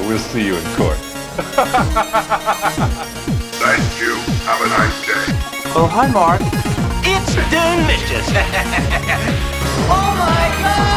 we'll see you in court. Thank you. Have a nice day. Oh, hi, Mark. It's delicious. oh my god!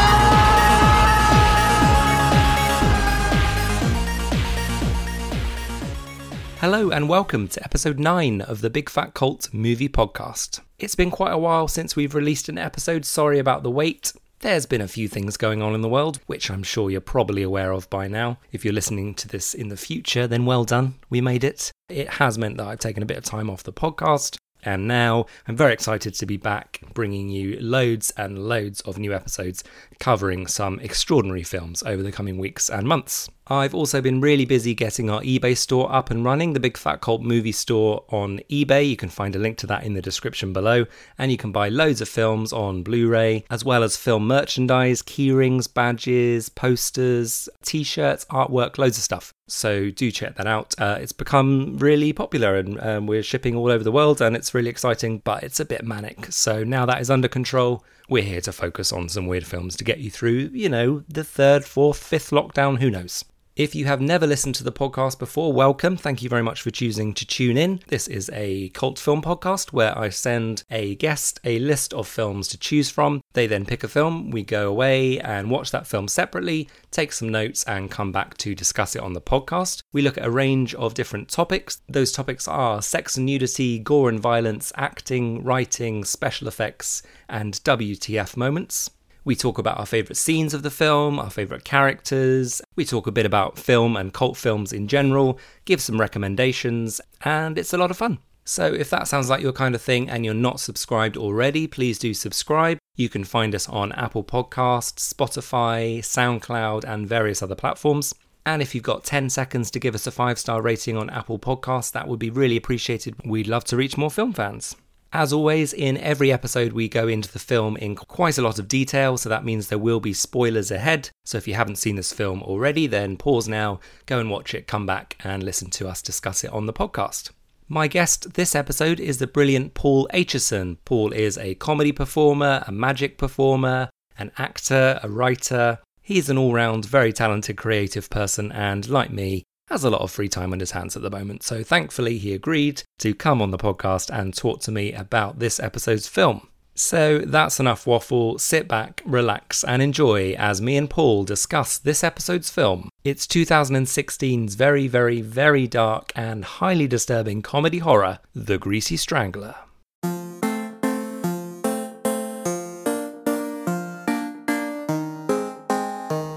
Hello and welcome to episode 9 of the Big Fat Cult movie podcast. It's been quite a while since we've released an episode, sorry about the wait. There's been a few things going on in the world, which I'm sure you're probably aware of by now. If you're listening to this in the future, then well done, we made it. It has meant that I've taken a bit of time off the podcast, and now I'm very excited to be back bringing you loads and loads of new episodes covering some extraordinary films over the coming weeks and months. I've also been really busy getting our eBay store up and running, the Big Fat Cult movie store on eBay. You can find a link to that in the description below, and you can buy loads of films on Blu ray, as well as film merchandise, keyrings, badges, posters, t shirts, artwork, loads of stuff. So do check that out. Uh, it's become really popular and um, we're shipping all over the world and it's really exciting, but it's a bit manic. So now that is under control, we're here to focus on some weird films to get you through, you know, the third, fourth, fifth lockdown, who knows. If you have never listened to the podcast before, welcome. Thank you very much for choosing to tune in. This is a cult film podcast where I send a guest a list of films to choose from. They then pick a film, we go away and watch that film separately, take some notes, and come back to discuss it on the podcast. We look at a range of different topics. Those topics are sex and nudity, gore and violence, acting, writing, special effects, and WTF moments. We talk about our favourite scenes of the film, our favourite characters. We talk a bit about film and cult films in general, give some recommendations, and it's a lot of fun. So if that sounds like your kind of thing and you're not subscribed already, please do subscribe. You can find us on Apple Podcasts, Spotify, SoundCloud, and various other platforms. And if you've got 10 seconds to give us a five star rating on Apple Podcasts, that would be really appreciated. We'd love to reach more film fans. As always, in every episode, we go into the film in quite a lot of detail, so that means there will be spoilers ahead. So if you haven't seen this film already, then pause now, go and watch it, come back and listen to us discuss it on the podcast. My guest this episode is the brilliant Paul Aitchison. Paul is a comedy performer, a magic performer, an actor, a writer. He's an all round, very talented, creative person, and like me, has a lot of free time on his hands at the moment, so thankfully he agreed to come on the podcast and talk to me about this episode's film. So that's enough waffle. Sit back, relax, and enjoy as me and Paul discuss this episode's film. It's 2016's very, very, very dark and highly disturbing comedy horror, The Greasy Strangler.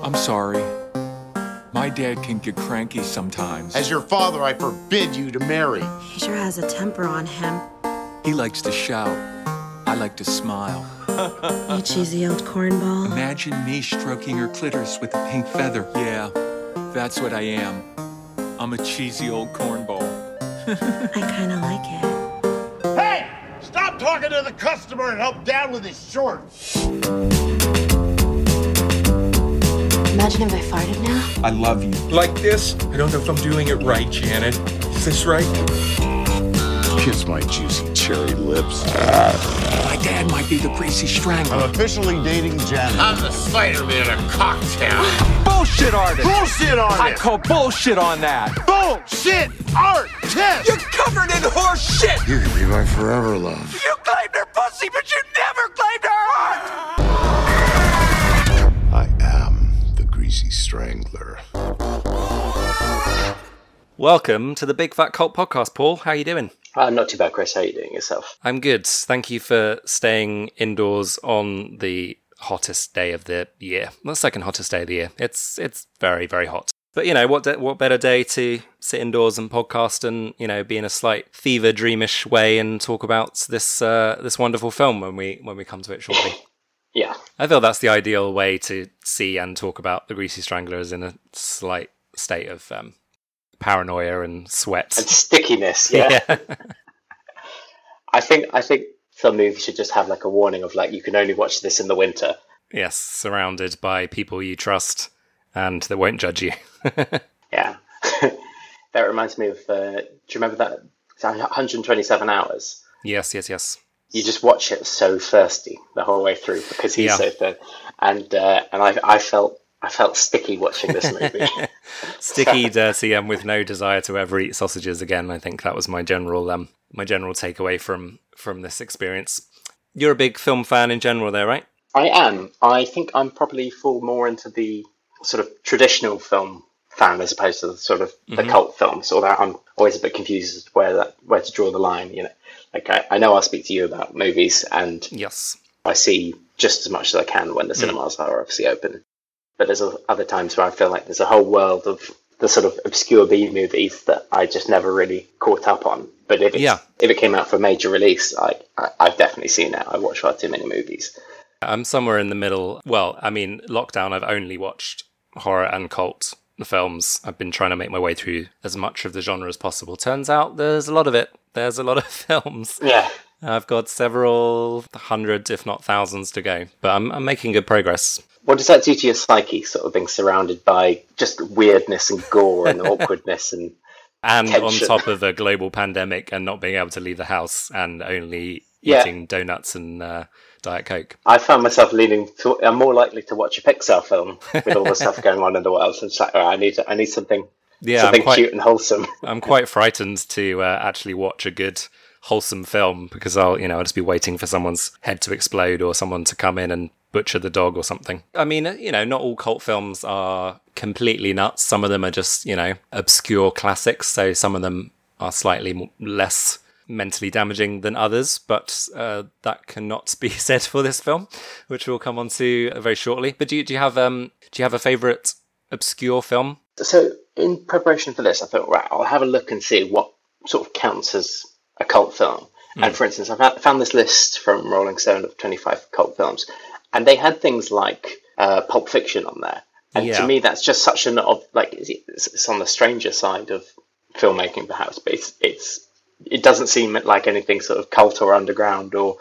I'm sorry. My dad can get cranky sometimes. As your father, I forbid you to marry. He sure has a temper on him. He likes to shout. I like to smile. You cheesy old cornball. Imagine me stroking her clitoris with a pink feather. Yeah, that's what I am. I'm a cheesy old cornball. I kinda like it. Hey! Stop talking to the customer and help Dad with his shorts. Imagine if I farted now. I love you. Like this? I don't know if I'm doing it right, Janet. Is this right? Kiss my juicy cherry lips. My dad might be the greasy strangler. I'm officially dating Janet. I'm the Spider-Man of cocktail. Bullshit artist! Bullshit on I call bullshit on that. Bullshit art test! You're covered in horse shit! You can be my forever love. You claimed her pussy, but you never claimed her heart! I greasy strangler. Welcome to the Big Fat Cult Podcast, Paul. How are you doing? Uh, not too bad, Chris. How are you doing yourself? I'm good. Thank you for staying indoors on the hottest day of the year. The second hottest day of the year. It's it's very very hot. But you know what? What better day to sit indoors and podcast and you know be in a slight fever dreamish way and talk about this uh, this wonderful film when we when we come to it shortly. Yeah. I feel that's the ideal way to see and talk about the Greasy Strangler is in a slight state of um, paranoia and sweat. And stickiness, yeah. I think I think some movies should just have like a warning of like you can only watch this in the winter. Yes, surrounded by people you trust and that won't judge you. Yeah. that reminds me of uh, do you remember that 127 hours? yes, yes, yes. You just watch it so thirsty the whole way through because he's Yeah. so thin. And uh, and I I felt I felt sticky watching this movie. Sticky, dirty, and with no desire to ever eat sausages again. I think that was my general um my general takeaway from from this experience. You're a big film fan in general, there, right? I am. I think I'm probably fall more into the sort of traditional film fan as opposed to the sort of the cult films. Although I'm always a bit confused as to where that where to draw the line. You know, like I, I know I'll speak to you about movies, and Yes. I see just as much as I can when the mm. cinemas are obviously open. But there's other times where I feel like there's a whole world of the sort of obscure B movies that I just never really caught up on. But if Yeah. if it came out for a major release, I, I I've definitely seen it. I watch far too many movies. I'm somewhere in the middle. Well, I mean, lockdown. I've only watched horror and cult films. I've been trying to make my way through as much of the genre as possible. Turns out there's a lot of it. There's a lot of films. Yeah. I've got several hundreds, if not thousands, to go. But I'm, I'm making good progress. What does that do to your psyche, sort of being surrounded by just weirdness and gore and awkwardness and And on top of a global pandemic and not being able to leave the house and only Yeah. eating donuts and uh, Diet Coke. I found myself leaning to. I'm more likely to watch a Pixar film with all the stuff going on in the world. It's like, right, I need, I need something, Yeah, something quite, cute and wholesome. I'm quite frightened to uh, actually watch a good wholesome film because I'll you know I'll just be waiting for someone's head to explode or someone to come in and butcher the dog or something. I mean, uh, you know, not all cult films are completely nuts. Some of them are just you know obscure classics. So some of them are slightly less mentally damaging than others, but uh, that cannot be said for this film, which we'll come on to very shortly. But do you, do you have um do you have a favorite obscure film? So, in preparation for this, I thought, right, I'll have a look and see what sort of counts as a cult film. Hmm. And for instance, I found- found this list from Rolling Stone of 25 cult films, and they had things like uh, Pulp Fiction on there. And Yeah. to me, that's just such an of like it's, it's on the stranger side of filmmaking, perhaps, but it's it's it doesn't seem like anything sort of cult or underground or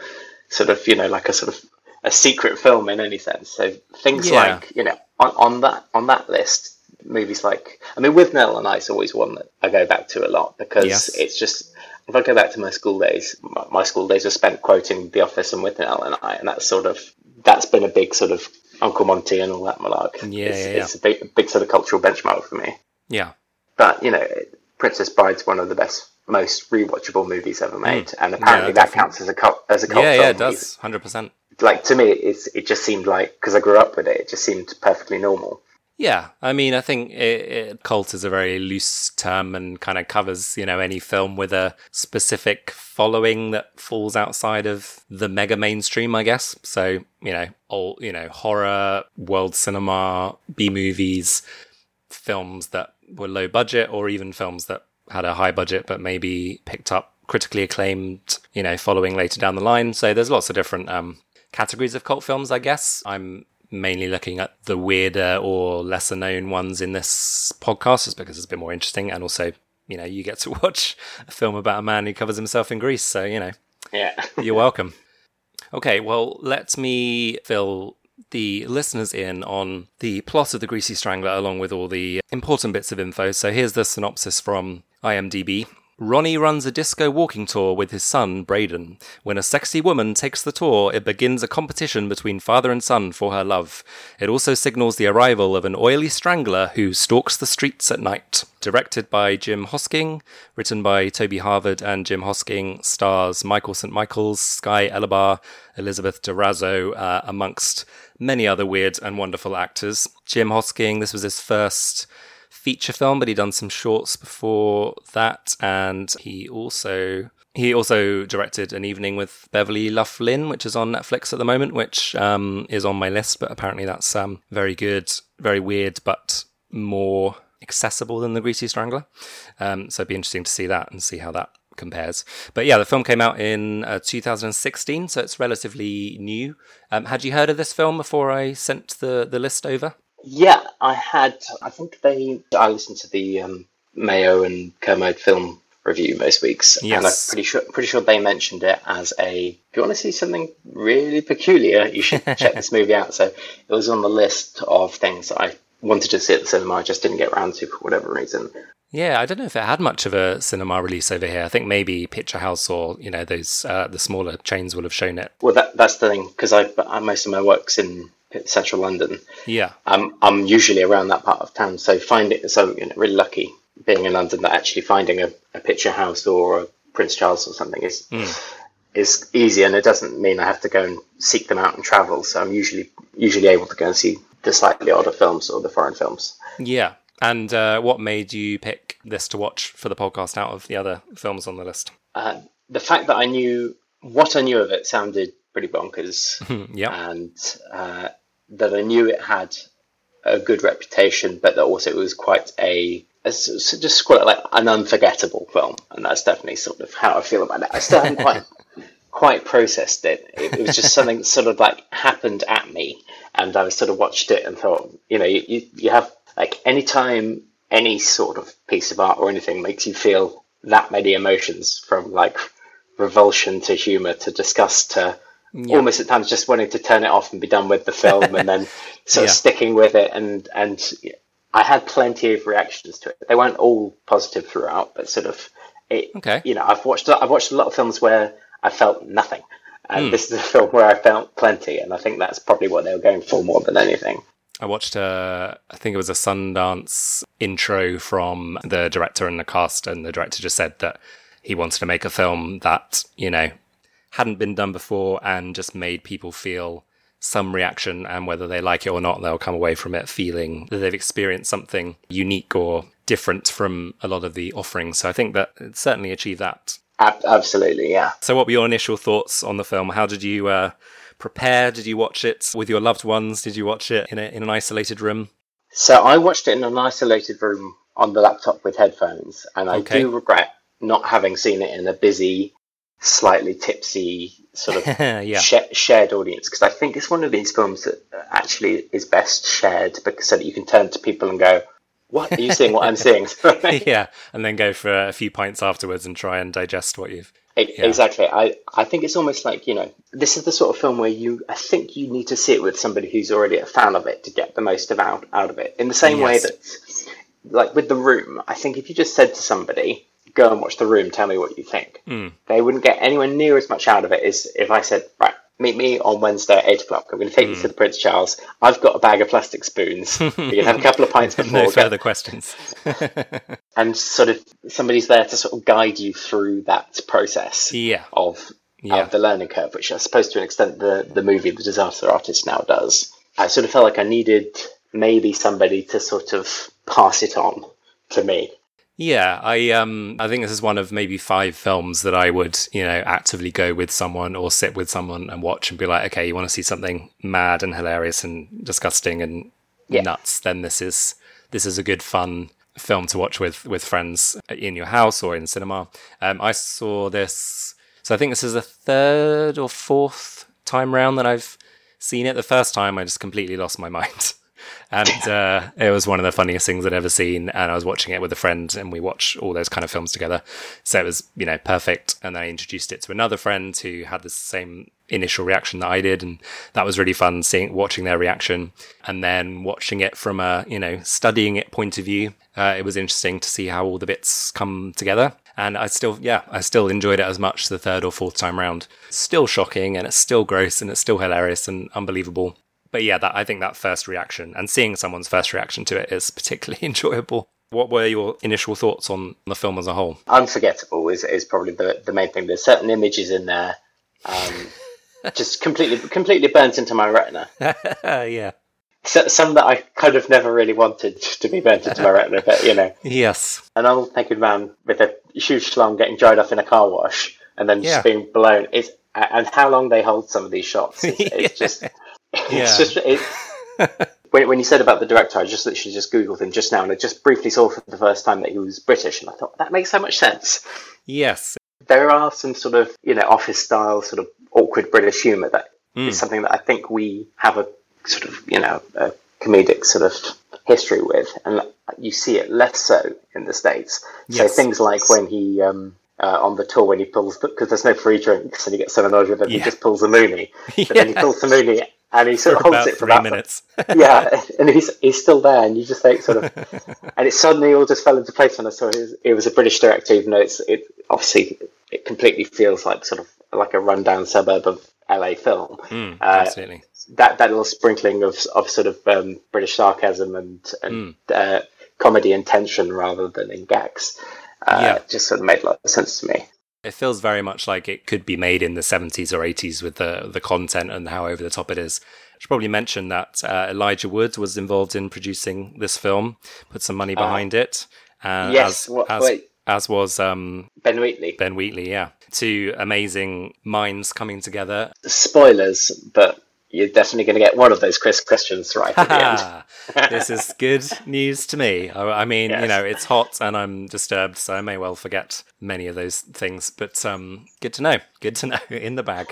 sort of you know like a sort of a secret film in any sense. So things Yeah. like you know on, on that on that list, movies like I mean, Withnail and I, it's always one that I go back to a lot because Yes. it's just if I go back to my school days, my, my school days were spent quoting The Office and Withnail and I, and that's sort of that's been a big sort of Uncle Monty and all that malark. Yeah, it's, yeah, it's a big big sort of cultural benchmark for me. Yeah. But you know, Princess Bride's one of the best, most rewatchable movies ever made, and apparently Hmm. Yeah, that counts as a cult as a cult Yeah, film. yeah, it does. 100%. Like to me, it's it just seemed like because I grew up with it, it just seemed perfectly normal. Yeah, I mean, I think it, it, cult is a very loose term and kind of covers, you know, any film with a specific following that falls outside of the mega mainstream, I guess. So, you know, all you know, horror, world cinema, B movies, films that were low budget, or even films that had a high budget but maybe picked up critically acclaimed, you know, following later down the line. So there's lots of different um, categories of cult films, I guess. I'm mainly looking at the weirder or lesser known ones in this podcast just because it's a bit more interesting and also you know you get to watch a film about a man who covers himself in grease so you know Yeah. you're welcome okay well let me fill the listeners in on the plot of the greasy strangler along with all the important bits of info so here's the synopsis from imdb Ronnie runs a disco walking tour with his son, Braden. When a sexy woman takes the tour, it begins a competition between father and son for her love. It also signals the arrival of an oily strangler who stalks the streets at night. Directed by Jim Hosking, written by Toby Harvard and Jim Hosking, stars Michael St. Michaels, Sky Elobar, Elizabeth De Razzo, uh, amongst many other weird and wonderful actors. Jim Hosking, this was his first feature film, but he'd done some shorts before that, and he also he also directed an evening with Beverly Luff Linn, which is on Netflix at the moment, which um, is on my list. But apparently, that's um, very good, very weird, but more accessible than the Greasy Strangler. Um, so it'd be interesting to see that and see how that compares. But yeah, the film came out in uh, 2016, so it's relatively new. Um, had you heard of this film before I sent the the list over? Yeah, I had. I think they. I listened to the um, Mayo and Kermode film review most weeks, and I'm pretty sure pretty sure they mentioned it as a. If you want to see something really peculiar, you should check this movie out. So it was on the list of things that I wanted to see at the cinema. I just didn't get around to for whatever reason. Yeah, I don't know if it had much of a cinema release over here. I think maybe Picture House or you know those uh, the smaller chains will have shown it. Well, that that's the thing because I, I most of my work's in central London. Yeah. Um, I'm usually around that part of town, so find it. So you know, really lucky being in London that actually finding a, a picture house or a Prince Charles or something is is easy, and it doesn't mean I have to go and seek them out and travel. So I'm usually usually able to go and see the slightly older films or the foreign films. Yeah. And uh, what made you pick this to watch for the podcast out of the other films on the list? Uh, the fact that I knew what I knew of it sounded pretty bonkers, yeah. and uh, that I knew it had a good reputation, but that also it was quite a, a s- just call it like an unforgettable film, and that's definitely sort of how I feel about it. I still haven't quite quite processed it. it. It was just something that sort of like happened at me, and I sort of watched it and thought, you know, you you, you have like anytime any sort of piece of art or anything makes you feel that many emotions from like revulsion to humor to disgust to almost at times just wanting to turn it off and be done with the film and then sort of Yeah. sticking with it and and I had plenty of reactions to it. They weren't all positive throughout, but sort of it. Okay. You know, I've watched I've watched a lot of films where I felt nothing, and Hmm. this is a film where I felt plenty, and I think that's probably what they were going for more than anything. I watched a, I think it was a Sundance intro from the director and the cast, and the director just said that he wanted to make a film that, you know, hadn't been done before and just made people feel some reaction, and whether they like it or not, they'll come away from it feeling that they've experienced something unique or different from a lot of the offerings. So I think that it certainly achieved that. Absolutely, yeah. So, what were your initial thoughts on the film? How did you uh, prepare? Did you watch it with your loved ones? Did you watch it in, a, in an isolated room? So I watched it in an isolated room on the laptop with headphones, and I Okay. do regret not having seen it in a busy, slightly tipsy sort of Yeah. sha- shared audience because I think it's one of these films that actually is best shared because so that you can turn to people and go, "What are you seeing? What I'm seeing?" yeah, and then go for a few pints afterwards and try and digest what you've. E- Exactly. I, I think it's almost like, you know, this is the sort of film where you, I think you need to see it with somebody who's already a fan of it to get the most of out, out of it. In the same way that, like with The Room, I think if you just said to somebody, go and watch The Room, tell me what you think, hmm. they wouldn't get anywhere near as much out of it as if I said, right, meet me on Wednesday at 8 o'clock. I'm going to take you to hmm. the Prince Charles. I've got a bag of plastic spoons. We're going to have a couple of pints before. No further questions. and sort of somebody's there to sort of guide you through that process Yeah. of Yeah. of the learning curve, which I suppose to an extent the the movie The Disaster Artist now does. I sort of felt like I needed maybe somebody to sort of pass it on to me. Yeah, I um I think this is one of maybe five films that I would, you know, actively go with someone or sit with someone and watch and be like, okay, you want to see something mad and hilarious and disgusting and Yeah. nuts, then this is this is a good fun film to watch with with friends in your house or in cinema. Um I saw this so I think this is the third or fourth time round that I've seen it. The first time I just completely lost my mind. And uh, it was one of the funniest things I'd ever seen. And I was watching it with a friend, and we watch all those kind of films together. So it was, you know, perfect. And then I introduced it to another friend who had the same initial reaction that I did, and that was really fun seeing, watching their reaction, and then watching it from a, you know, studying it point of view. Uh, it was interesting to see how all the bits come together. And I still, yeah, I still enjoyed it as much the third or fourth time round. Still shocking, and it's still gross, and it's still hilarious and unbelievable but yeah, that I think that first reaction and seeing someone's first reaction to it is particularly enjoyable. What were your initial thoughts on the film as a whole? Unforgettable is, is probably the, the main thing. There's certain images in there, um, just completely completely burnt into my retina. yeah. So, some that I kind of never really wanted to be burnt into my retina, but you know, Yes. an old naked man with a huge schlong getting dried off in a car wash and then Yeah. just being blown is and how long they hold some of these shots is, it's just Yeah. it's just it, when, when you said about the director i just literally just googled him just now and i just briefly saw for the first time that he was british and i thought that makes so much sense Yes. there are some sort of you know office style sort of awkward british humor that is Mm. something that i think we have a sort of you know a comedic sort of history with and you see it less so in the states so things like when he um uh, on the tour when he pulls because there's no free drinks and he gets so annoyed with it he just pulls a moonie but then he pulls the moonie and he sort of holds it for three about minutes. yeah, and he's he's still there, and you just think sort of, and it suddenly all just fell into place when I saw it. was, it was a British director, even though it's it obviously it completely feels like sort of like a rundown suburb of LA film. Mm, Uh, absolutely. that that little sprinkling of of sort of um, British sarcasm and and uh, comedy and tension rather than in gags, uh, Yeah. just sort of made a lot of sense to me. It feels very much like it could be made in the 70s or 80s with the the content and how over the top it is. I should probably mention that uh, Elijah Wood was involved in producing this film, put some money behind it. Uh, yes, as, what- as, wait. as was um, Ben Wheatley. Ben Wheatley, yeah. Two amazing minds coming together. Spoilers, but you're definitely going to get one of those Chris questions right at the end. This is good news to me. I, I mean, you know, it's hot and I'm disturbed, so I may well forget many of those things. But um, good to know. Good to know in the bag.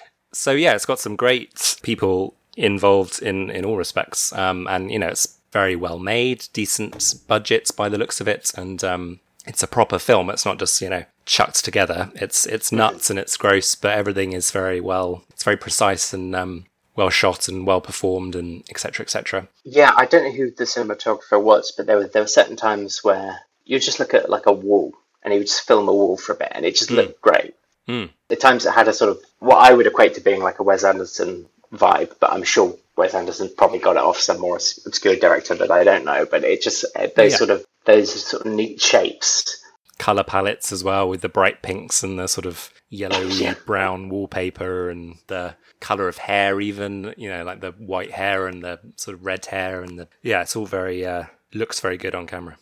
so yeah, it's got some great people involved in in all respects, um, and you know, it's very well made, decent budgets by the looks of it, and um, it's a proper film. It's not just you know chucked together. It's it's nuts and it's gross, but everything is very well. It's very precise and um, well shot and well performed and etc. etc. Yeah, I don't know who the cinematographer was, but there were there were certain times where you just look at like a wall and he would just film a wall for a bit and it just looked great. Mm. The times it had a sort of what I would equate to being like a Wes Anderson vibe, but I'm sure Wes Anderson probably got it off some more obscure director that I don't know. But it just uh, those Yeah. sort of those sort of neat shapes. color palettes as well with the bright pinks and the sort of yellowy Yeah. brown wallpaper and the color of hair even you know like the white hair and the sort of red hair and the yeah it's all very uh looks very good on camera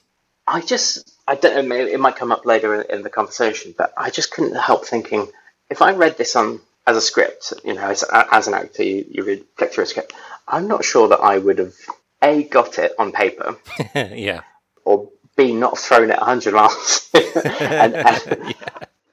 I just I don't know. Maybe it might come up later in, in the conversation, but I just couldn't help thinking if I read this on as a script, you know, as, as an actor, you, you read flick through a script. I'm not sure that I would have a got it on paper yeah or b not thrown it 100 miles. and, and,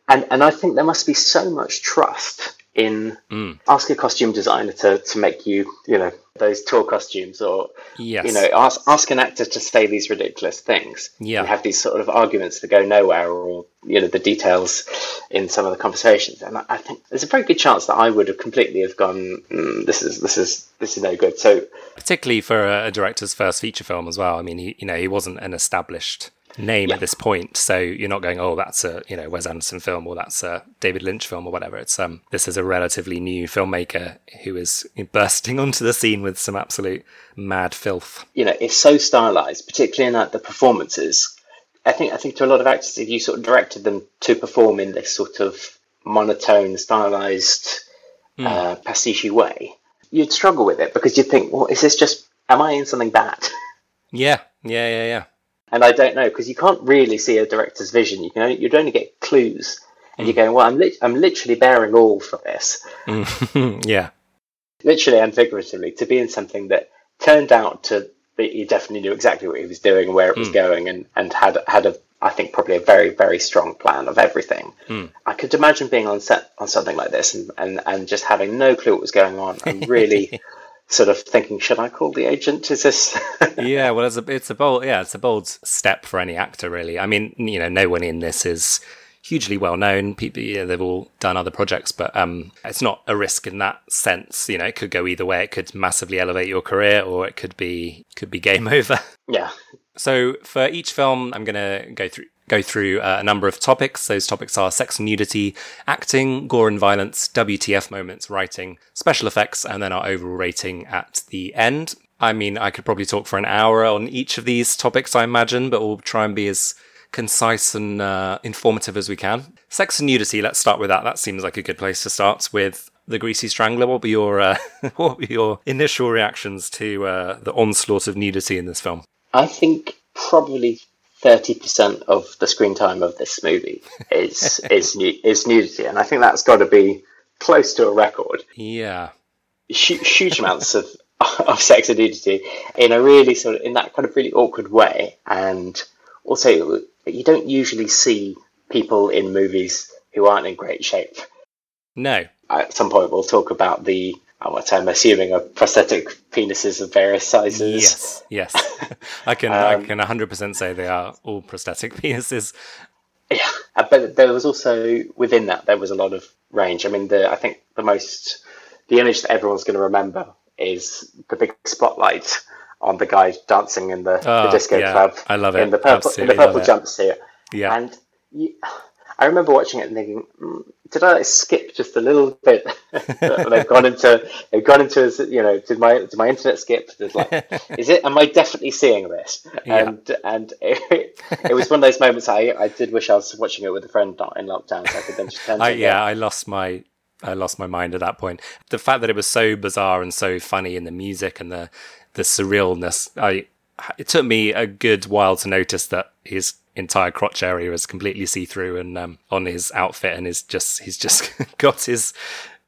and and I think there must be so much trust in Mm. ask a costume designer to, to make you you know those tour costumes or yes. you know ask ask an actor to say these ridiculous things. Yeah. and have these sort of arguments that go nowhere or you know the details in some of the conversations. And I, I think there's a very good chance that I would have completely have gone mm, this is this is this is no good. So particularly for a, a director's first feature film as well. I mean he you know he wasn't an established name at this point so you're not going oh that's a you know wes anderson film or that's a david lynch film or whatever. It's um this is a relatively new filmmaker who is bursting onto the scene with some absolute mad filth. You know it's so stylized particularly in like the performances. I think I think to a lot of actors if you sort of directed them to perform in this sort of monotone stylized uh, pastiche way you'd struggle with it because you'd think well is this just am I in something bad? Yeah, yeah, yeah, yeah. And I don't know because you can't really see a director's vision. You can only, you'd only get clues, and you're going, "Well, I'm lit- I'm literally bearing all for this, mm-hmm. yeah, literally and figuratively, to be in something that turned out to be he definitely knew exactly what he was doing and where it was mm. going, and and had had a I think probably a very very strong plan of everything. Mm. I could imagine being on set on something like this and and, and just having no clue what was going on and really. Sort of thinking, should I call the agent? Is this? yeah. Well, it's a it's a bold yeah, it's a bold step for any actor, really. I mean, you know, no one in this is hugely well known. People, yeah, they've all done other projects, but um, it's not a risk in that sense. You know, it could go either way. It could massively elevate your career, or it could be could be game over. yeah, So for each film, I'm going to go through go through uh, a number of topics. Those topics are sex and nudity, acting, gore and violence, WTF moments, writing, special effects, and then our overall rating at the end. I mean, I could probably talk for an hour on each of these topics, I imagine, but we'll try and be as concise and uh, informative as we can. Sex and nudity. Let's start with that. That seems like a good place to start with. The Greasy Strangler. What were your uh, what were your initial reactions to uh, the onslaught of nudity in this film? I think probably thirty percent of the screen time of this movie is is is nudity, and I think that's got to be close to a record. Yeah. Huge, huge amounts of of sex and nudity in a really sort of in that kind of really awkward way, and also you don't usually see people in movies who aren't in great shape. No. At some point, we'll talk about the uh, what I'm assuming are prosthetic penises of various sizes. Yes. Yes. I can Um, I can 100% say they are all prosthetic penises. Yeah, uh, but there was also within that there was a lot of range. I mean, the I think the most the image that everyone's going to remember is the big spotlight on the guy dancing in the, the Oh, disco yeah, club. I love it. in the purple in the purple jumpsuit. Yeah. and you, I remember watching it and thinking, mm, did I skip just a little bit? they've gone into they've gone into you know did my did my internet skip? There's like, is it? Am I definitely seeing this? Yeah. And and it, it was one of those moments I I did wish I was watching it with a friend not in lockdown, so I could then just turn to I, it. yeah, I lost my I lost my mind at that point. The fact that it was so bizarre and so funny in the music and the the surrealness, I it took me a good while to notice that his entire crotch area is completely see through and um, on his outfit, and is just he's just got his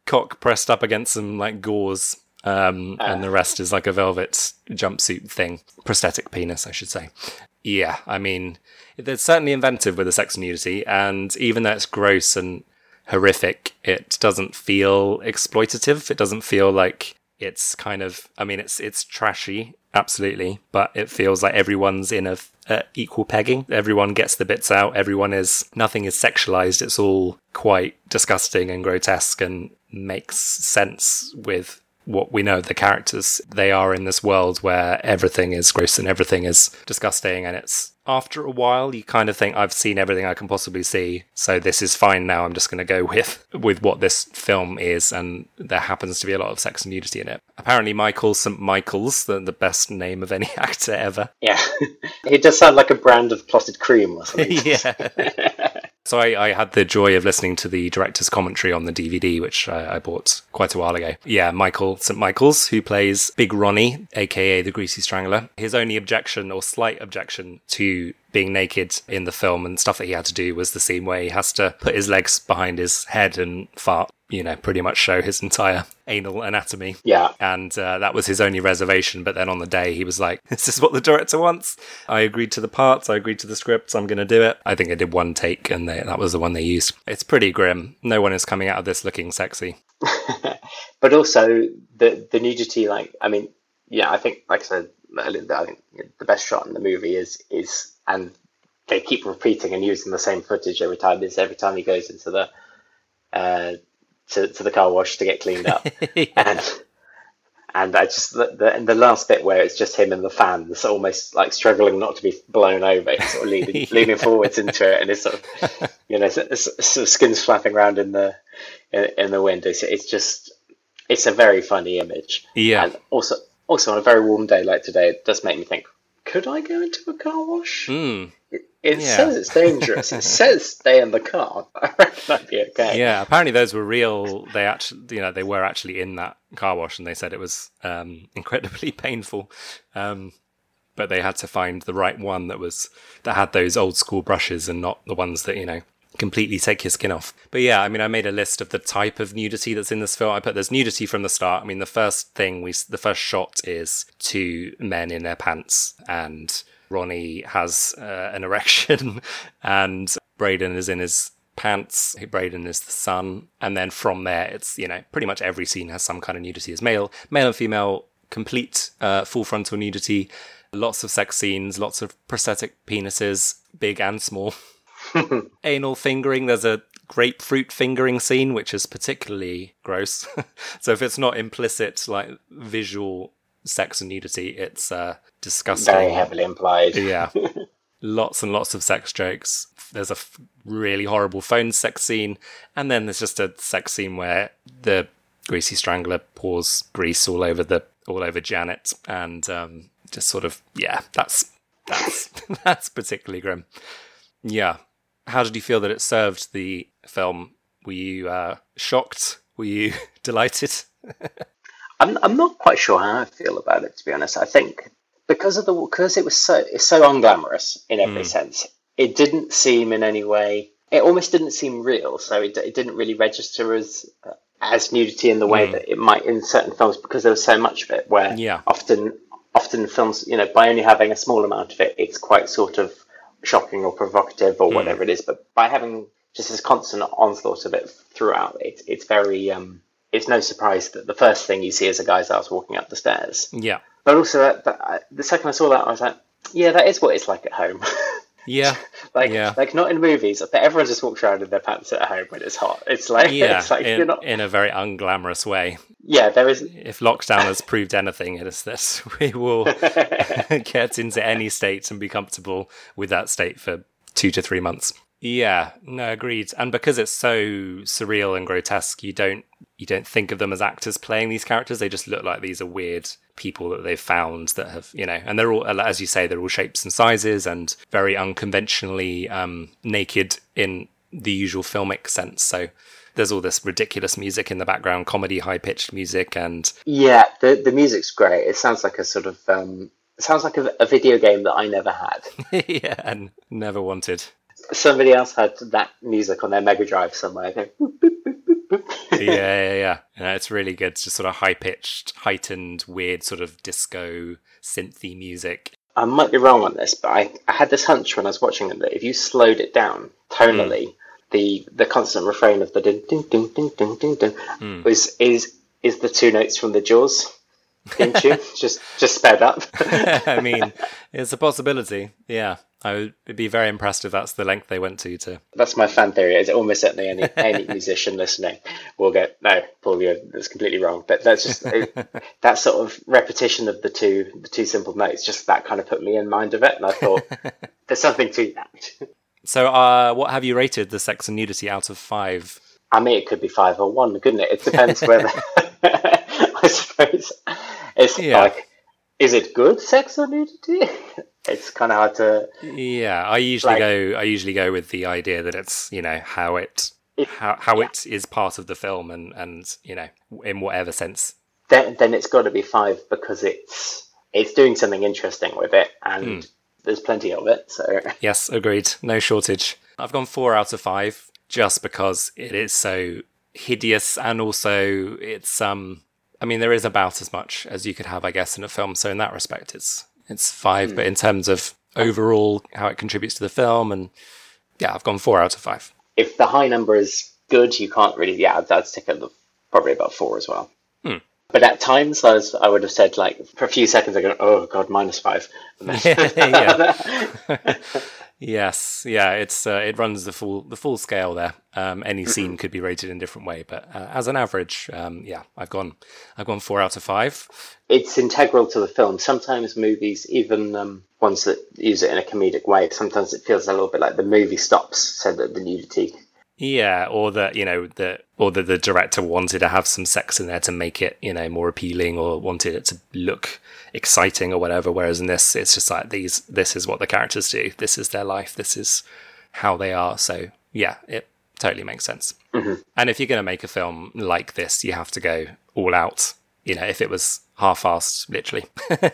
cock pressed up against some like gauze. Um, and the rest is like a velvet jumpsuit thing, prosthetic penis, I should say. Yeah, I mean, they're certainly inventive with the sex nudity, and even though it's gross and horrific, it doesn't feel exploitative. It doesn't feel like it's kind of. I mean, it's it's trashy, absolutely, but it feels like everyone's in a, a equal pegging. Everyone gets the bits out. Everyone is nothing is sexualized. It's all quite disgusting and grotesque, and makes sense with what we know the characters. They are in this world where everything is gross and everything is disgusting, and it's after a while you kind of think I've seen everything I can possibly see, so this is fine now. I'm just going to go with with what this film is, and there happens to be a lot of sex and nudity in it. Apparently, Michael St. Michael's the, the best name of any actor ever. Yeah, it does sound like a brand of clotted cream or something. yeah. So I, I, had the joy of listening to the director's commentary on the DVD, which I, I, bought quite a while ago. Yeah, Michael St. Michaels, who plays Big Ronnie, aka the Greasy Strangler. His only objection or slight objection to being naked in the film and stuff that he had to do was the scene where he has to put his legs behind his head and fart you know, pretty much show his entire anal anatomy. Yeah. And uh, that was his only reservation. But then on the day, he was like, this is what the director wants. I agreed to the parts. I agreed to the scripts. I'm going to do it. I think I did one take and they, that was the one they used. It's pretty grim. No one is coming out of this looking sexy. but also the, the nudity, like, I mean, yeah, I think, like I said, I think the best shot in the movie is, is, and they keep repeating and using the same footage every time, is every time he goes into the, uh, to, to the car wash to get cleaned up. yeah. And and I just the, the the last bit where it's just him and the fans almost like struggling not to be blown over, sort of leaning, yeah. leaning forwards into it, and it's sort of you know sort of skins flapping around in the in, in the wind. It's, it's just it's a very funny image. Yeah. And also also on a very warm day like today, it does make me think: Could I go into a car wash? Mm. It, it yeah. says it's dangerous. it says stay in the car. I reckon I'd be okay. Yeah, apparently those were real. They actually, you know, they were actually in that car wash, and they said it was um, incredibly painful. Um, but they had to find the right one that was that had those old school brushes and not the ones that you know completely take your skin off. But yeah, I mean, I made a list of the type of nudity that's in this film. I put there's nudity from the start. I mean, the first thing we, the first shot is two men in their pants and Ronnie has uh, an erection and Braden is in his pants. Braden is the son. And then from there, it's, you know, pretty much every scene has some kind of nudity as male, male and female, complete uh, full frontal nudity, lots of sex scenes, lots of prosthetic penises, big and small. Anal fingering. There's a grapefruit fingering scene, which is particularly gross. so if it's not implicit, like visual sex and nudity, it's uh, disgusting. Very heavily implied. Yeah. lots and lots of sex jokes. There's a f- really horrible phone sex scene, and then there's just a sex scene where the greasy strangler pours grease all over the all over Janet, and um, just sort of yeah, that's that's that's particularly grim. Yeah, how did you feel that it served the film? Were you uh, shocked? Were you delighted? I'm I'm not quite sure how I feel about it to be honest. I think because of the because it was so it's so unglamorous in every mm. sense. It didn't seem in any way. It almost didn't seem real, so it, it didn't really register as uh, as nudity in the way mm. that it might in certain films because there was so much of it. Where yeah. often often films, you know, by only having a small amount of it, it's quite sort of shocking or provocative or mm. whatever it is. But by having just this constant onslaught of it throughout, it, it's very um, it's no surprise that the first thing you see is a guy's ass walking up the stairs. Yeah. But also, that, that, the second I saw that, I was like, yeah, that is what it's like at home. Yeah. like, yeah. like not in movies, but everyone just walks around in their pants at home when it's hot. It's like, yeah, it's like in, you're not. in a very unglamorous way. Yeah, there is. If lockdown has proved anything, it is this: we will get into any state and be comfortable with that state for two to three months. Yeah, no, agreed. And because it's so surreal and grotesque, you don't you don't think of them as actors playing these characters. They just look like these are weird people that they've found that have, you know, and they're all, as you say, they're all shapes and sizes and very unconventionally um, naked in the usual filmic sense. So there's all this ridiculous music in the background, comedy, high pitched music, and Yeah, the the music's great. It sounds like a sort of um, it sounds like a, a video game that I never had. yeah, and never wanted. Somebody else had that music on their Mega Drive somewhere. Go, boop, boop, boop, yeah, yeah, yeah. You it's really good. It's just sort of high pitched, heightened, weird sort of disco synthy music. I might be wrong on this, but I, I had this hunch when I was watching it that if you slowed it down tonally, hmm. the the constant refrain of the ding ding ding ding ding ding ding hmm. was is is the two notes from the Jaws theme tune just just sped up. I mean, it's a possibility. Yeah, I would be very impressed if that's the length they went to. To That's my fan theory. Is almost certainly any any musician listening will go, no, Paul, you're, that's completely wrong. But that's just it, that sort of repetition of the two the two simple notes. Just that kind of put me in mind of it, and I thought there's something to that. so, uh, what have you rated the Sex and Nudity out of five? I mean, it could be five or one, couldn't it? It depends whether. I suppose it's Yeah. like, is it good sex or nudity? It's kind of hard to. Yeah, I usually Like- go. I usually go with the idea that it's you know how it If- how how yeah. it is part of the film and and you know in whatever sense. Then, then it's got to be five because it's it's doing something interesting with it, and there's plenty of it. So Yes, agreed. No shortage. I've gone four out of five just because it is so hideous and also it's um I mean there is about as much as you could have I guess in a film so in that respect it's it's five but in terms of overall how it contributes to the film and yeah I've gone four out of five. if the high number is good, you can't really. Yeah, I'd, I'd stick at the, probably about four as well. Hmm. But at times, I, was, I would have said like for a few seconds, I go, "Oh God, minus five. Yeah. yes, yeah, it's uh, it runs the full the full scale there. Um, any scene could be rated in a different way, but uh, as an average, um, yeah, I've gone I've gone four out of five. it's integral to the film. Sometimes movies, even um, ones that use it in a comedic way, sometimes it feels a little bit like the movie stops so that the nudity. Yeah, or that you know that, or that the director wanted to have some sex in there to make it you know more appealing, or wanted it to look exciting or whatever. Whereas in this, it's just like these. This is what the characters do. This is their life. This is how they are. So yeah, it totally makes sense. And if you're going to make a film like this, you have to go all out. You know, if it was half-assed, literally,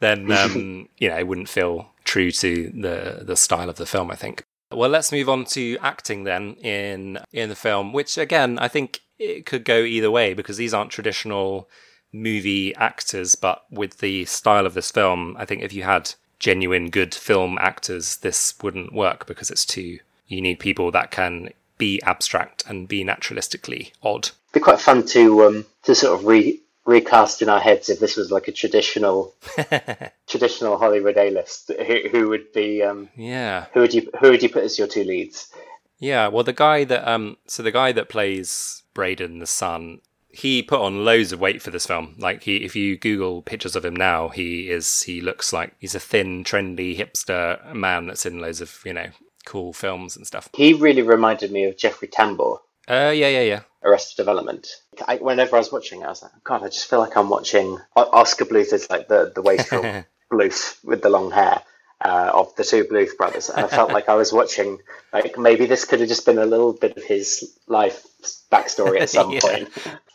then um, you know it wouldn't feel true to the the style of the film. I think. Well, let's move on to acting then in in the film, which again I think it could go either way because these aren't traditional movie actors, but with the style of this film, I think if you had genuine good film actors, this wouldn't work because it's too. You need people that can be abstract and be naturalistically odd. It'd be quite fun to um, to sort of re- recast in our heads if this was like a traditional traditional Hollywood A list. Who, who would be um, Yeah. who would you who would you put as your two leads? Yeah, well, the guy that um, so the guy that plays Braden the son, he put on loads of weight for this film. Like he, if you Google pictures of him now, he is he looks like he's a thin, trendy hipster man that's in loads of you know cool films and stuff. He really reminded me of Jeffrey Tambor. Uh, yeah, yeah, yeah. Arrested Development. I, whenever I was watching it, I was like, God, I just feel like I'm watching Oscar Bluth is like the the wastrel Bluth with the long hair uh, of the two Bluth brothers, and I felt like I was watching like maybe this could have just been a little bit of his life backstory at some Yeah. point.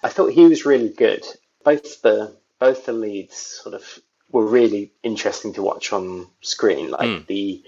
I thought he was really good. Both the both the leads sort of were really interesting to watch on screen. Like the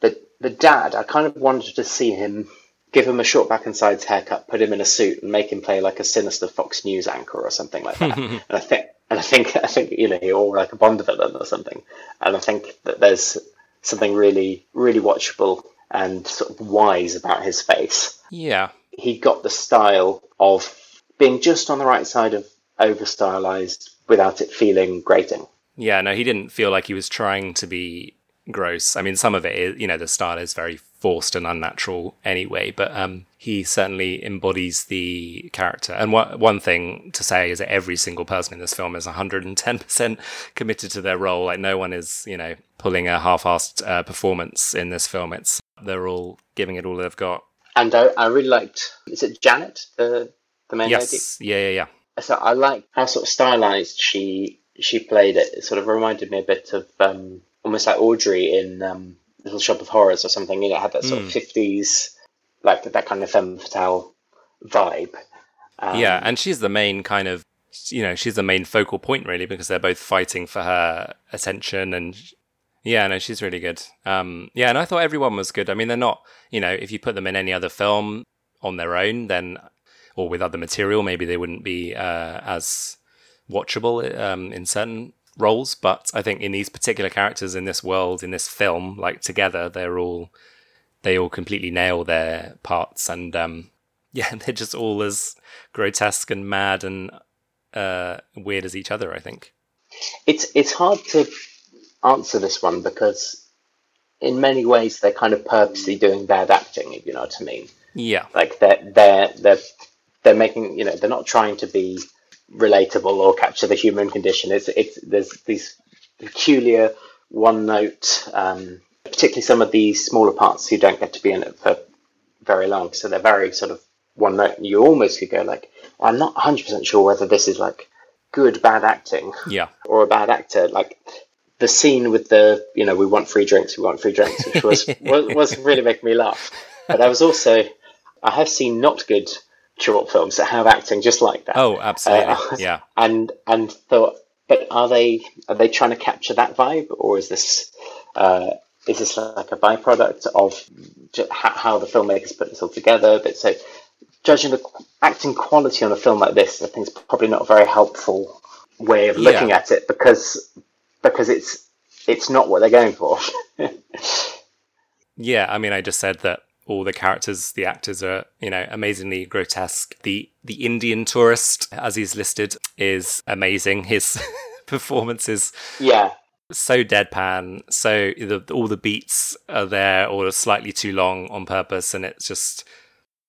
the the dad, I kind of wanted to see him give him a short back and sides haircut, put him in a suit, and make him play like a sinister Fox News anchor or something like that. and I think, and I think, I think you know, he or like a Bond villain or something. And I think that there's something really, really watchable and sort of wise about his face. Yeah, He got the style of being just on the right side of over stylized without it feeling grating. yeah. No, he didn't feel like he was trying to be gross. I mean, some of it is, you know, the style is very forced and unnatural anyway, but um, he certainly embodies the character. And one one thing to say is that every single person in this film is 110% committed to their role. Like, no one is, you know, pulling a half-assed uh, performance in this film. It's they're all giving it all they've got. And I, I really liked. Is it Janet, the the main lady? Yes, yeah, yeah, yeah. So I like how sort of stylized she she played it. It sort of reminded me a bit of um, almost like Audrey in um, Little Shop of Horrors or something. You know, it had that sort of fifties, like that kind of femme fatale vibe. Um, yeah, and she's the main kind of, you know, she's the main focal point really because they're both fighting for her attention and. Yeah, no, she's really good. Um, yeah, and I thought everyone was good. I mean, they're not, you know, if you put them in any other film on their own, then, or with other material, maybe they wouldn't be uh, as watchable um, in certain roles. But I think in these particular characters in this world, in this film, like together, they're all they all completely nail their parts, and um, yeah, they're just all as grotesque and mad and uh, weird as each other. I think. it's it's hard to answer this one because in many ways they're kind of purposely doing bad acting, if you know what I mean. Yeah, Like they're they're they're they're making you know they're not trying to be relatable or capture the human condition. It's it's there's these peculiar one note, um, particularly some of the smaller parts who don't get to be in it for very long. So they're very sort of one note. You almost could go like, I'm not 100 percent sure whether this is like good bad acting yeah, or a bad actor. Like the scene with the you know we want free drinks, we want free drinks, which was was, was really making me laugh. But I was also I have seen not good short films that have acting just like that. Oh, absolutely. Uh, yeah. and and thought, but are they are they trying to capture that vibe, or is this uh, is this like a byproduct of how, the filmmakers put this all together? But so, judging the acting quality on a film like this, I think is probably not a very helpful way of looking Yeah. at it because because it's it's not what they're going for. Yeah, I mean, I just said that all the characters, the actors are, you know, amazingly grotesque. The the Indian tourist, as he's listed, is amazing. His performance is yeah, so deadpan. So the, all the beats are there, or are slightly too long on purpose, and it's just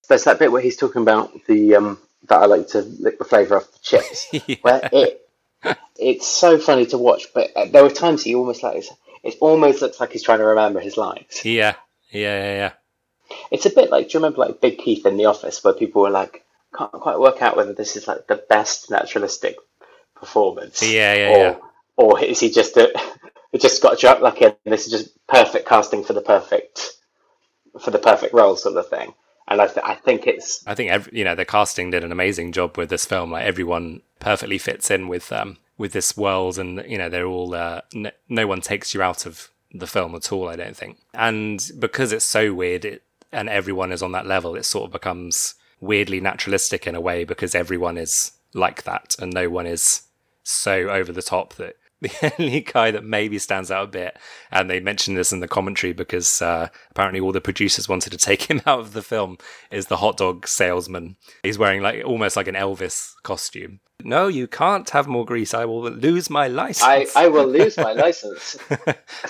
there's that bit where he's talking about the um, that I like to lick the flavour off the chips. Yeah. Where it it's so funny to watch, but uh, there were times he almost like it almost looks like he's trying to remember his lines. yeah, yeah, yeah, yeah. It's a bit like do you remember like Big Keith in The Office, where people were like can't quite work out whether this is like the best naturalistic performance, Yeah, yeah, or yeah. or is he just a it just got dropped lucky in this is just perfect casting for the perfect for the perfect role sort of thing. And I, th- I think it's I think every, you know the casting did an amazing job with this film. Like everyone perfectly fits in with um with this world, and you know they're all uh, n- no one takes you out of the film at all. I don't think, and because it's so weird, it, and everyone is on that level, it sort of becomes weirdly naturalistic in a way because everyone is like that, and no one is so over the top that the only guy that maybe stands out a bit, and they mentioned this in the commentary because uh, apparently all the producers wanted to take him out of the film, is the hot dog salesman. He's wearing like almost like an Elvis costume. No, you can't have more grease. I will lose my I, license. I will lose my license.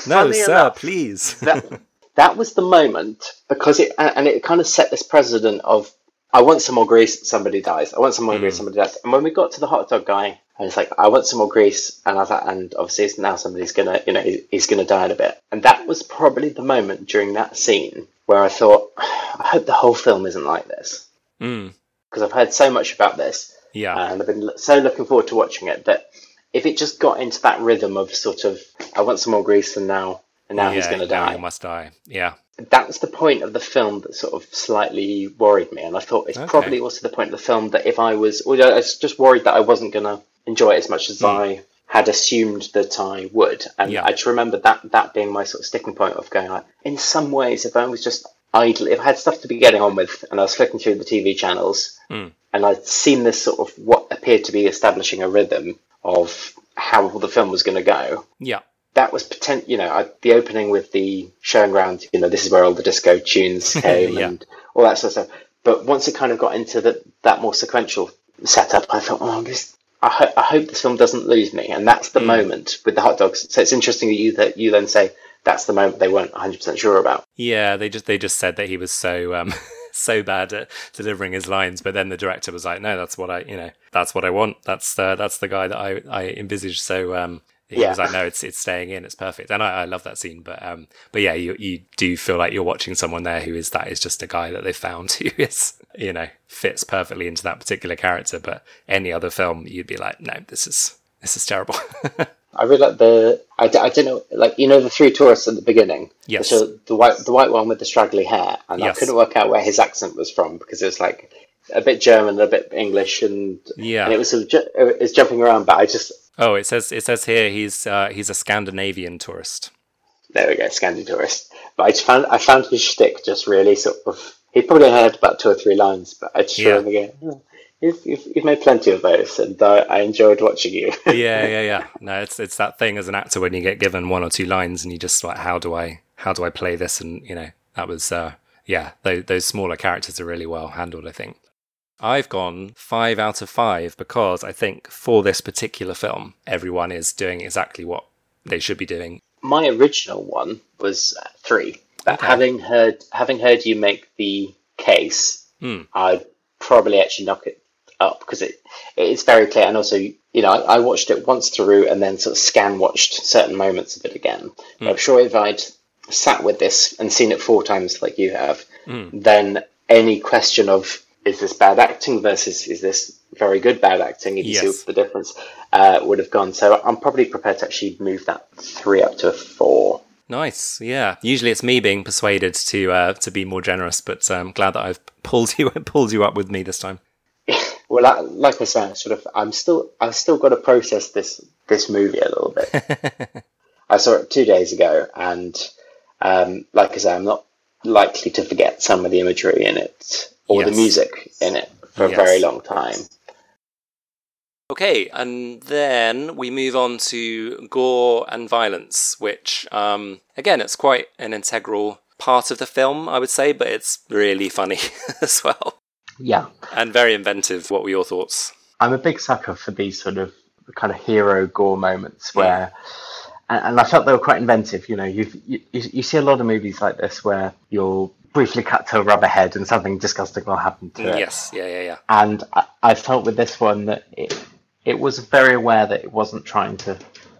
no, funny sir, enough, please. that that was the moment because it and it kind of set this precedent of I want some more grease, somebody dies. I want some more grease, somebody dies. And when we got to the hot dog guy, and it's like I want some more grease, and I was like, and obviously it's now somebody's gonna, you know, he- he's gonna die in a bit. And that was probably the moment during that scene where I thought, I hope the whole film isn't like this Mm, because I've heard so much about this yeah, and I've been so looking forward to watching it that if it just got into that rhythm of sort of I want some more grease and now and now he's going to die. You must die. Yeah, That's the point of the film that sort of slightly worried me, and I thought it's Okay. probably also the point of the film that if I was, well, I was just worried that I wasn't going to enjoy it as much as I had assumed that I would, and. Yeah. I just remember that that being my sort of sticking point of going like, in some ways, if I was just idle, if I had stuff to be getting on with, and I was flicking through the TV channels, Hmm. and I'd seen this sort of what appeared to be establishing a rhythm of how the film was going to go, yeah, that was potent. You know, I, the opening with the showing around. You know, this is where all the disco tunes came Yeah. and all that sort of stuff. But once it kind of got into the, that more sequential setup, I thought, oh, this. I, ho- I hope this film doesn't lose me, and that's the moment with the hot dogs. So it's interesting that you that you then say that's the moment they weren't 100% sure about. Yeah, they just they just said that he was so um so bad at delivering his lines, but then the director was like, "No, that's what I, you know, that's what I want. That's uh, that's the guy that I I envisaged." So um, he Yeah. was like, "No, it's it's staying in. It's perfect." And I, I love that scene. But um, but yeah, you you do feel like you're watching someone there who is that is just a guy that they found who is you know fits perfectly into that particular character. But any other film, you'd be like, "No, this is this is terrible." I really like the. I, d- I don't know, like you know, the three tourists at the beginning. Yes. So the white, the white one with the straggly hair, and Yes. I couldn't work out where his accent was from because it was like a bit German, a bit English, and Yeah. and it was sort of ju- it was jumping around. But I just oh, it says it says here he's uh, he's a Scandinavian tourist. there we go, Scandi tourist. But I just found I found his shtick just really sort of. He probably had about two or three lines, but I just Yeah. going, "Oh, you've, you've, you've made plenty of those, and uh, I enjoyed watching you. yeah, yeah, yeah. No, it's it's that thing as an actor when you get given one or two lines and you just like, how do I how do I play this? And you know, that was uh, yeah, those, those smaller characters are really well handled. I think I've gone five out of five because I think for this particular film, everyone is doing exactly what they should be doing. my original one was uh, three. But Okay. having heard having heard you make the case, Hmm. I'd probably actually knock it up because it it's very clear. And also, you know, I, I watched it once through and then sort of scan watched certain moments of it again. But I'm sure if I'd sat with this and seen it four times like you have, then any question of is this bad acting versus is this very good bad acting, if you Yes. see the difference, uh, would have gone. So I'm probably prepared to actually move that three up to a four. Nice, yeah. Usually it's me being persuaded to uh, to be more generous, but I'm glad that I've pulled you pulled you up with me this time. Well, I, like I said, sort of, I'm still, I've still got to process this this movie a little bit. I saw it two days ago, and um, like I said, I'm not likely to forget some of the imagery in it or the music in it for Yes. a very long time. Okay, and then we move on to gore and violence, which, um, again, it's quite an integral part of the film, I would say, but it's really funny as well. Yeah, And very inventive. What were your thoughts? I'm a big sucker for these sort of kind of hero gore moments where, and, and I felt they were quite inventive. You know, you've, you you you see a lot of movies like this where you're briefly cut to a rubber head and something disgusting will happen to it. Yes, yeah, yeah, yeah. and I, I felt with this one that it it was very aware that it wasn't trying to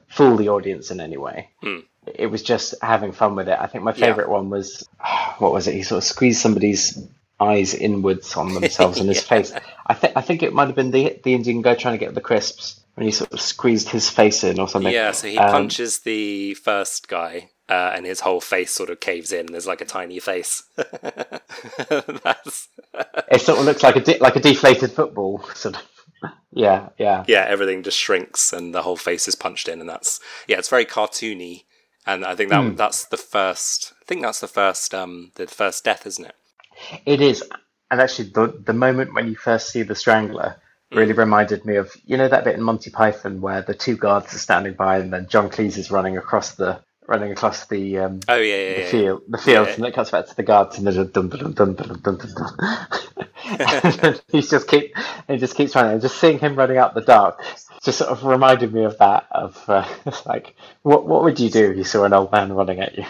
fool the audience in any way. Hmm. It was just having fun with it. I think my Yeah. favorite one was what was it? He sort of squeezed somebody's eyes inwards on themselves and his face. I think I think it might have been the the Indian guy trying to get the crisps when he sort of squeezed his face in or something. Yeah, so he Um, punches the first guy, uh, and his whole face sort of caves in. and There's like a tiny face. That's It sort of looks like a de- like a deflated football sort of. Yeah, yeah. yeah, everything just shrinks and the whole face is punched in, and that's yeah, it's very cartoony. And I think that Hmm. that's the first. I think that's the first um the first death, isn't it? It is, and actually, the the moment when you first see the strangler really reminded me of you know that bit in Monty Python where the two guards are standing by, and then John Cleese is running across the running across the um, Oh yeah, yeah, the yeah. field, the fields, Yeah. and it cuts back to the guards, and there's a dum dum dum dum dum dum dum. and he's just keep he just keeps running, and just seeing him running out the dark just sort of reminded me of that. Of uh, like, what what would you do if you saw an old man running at you?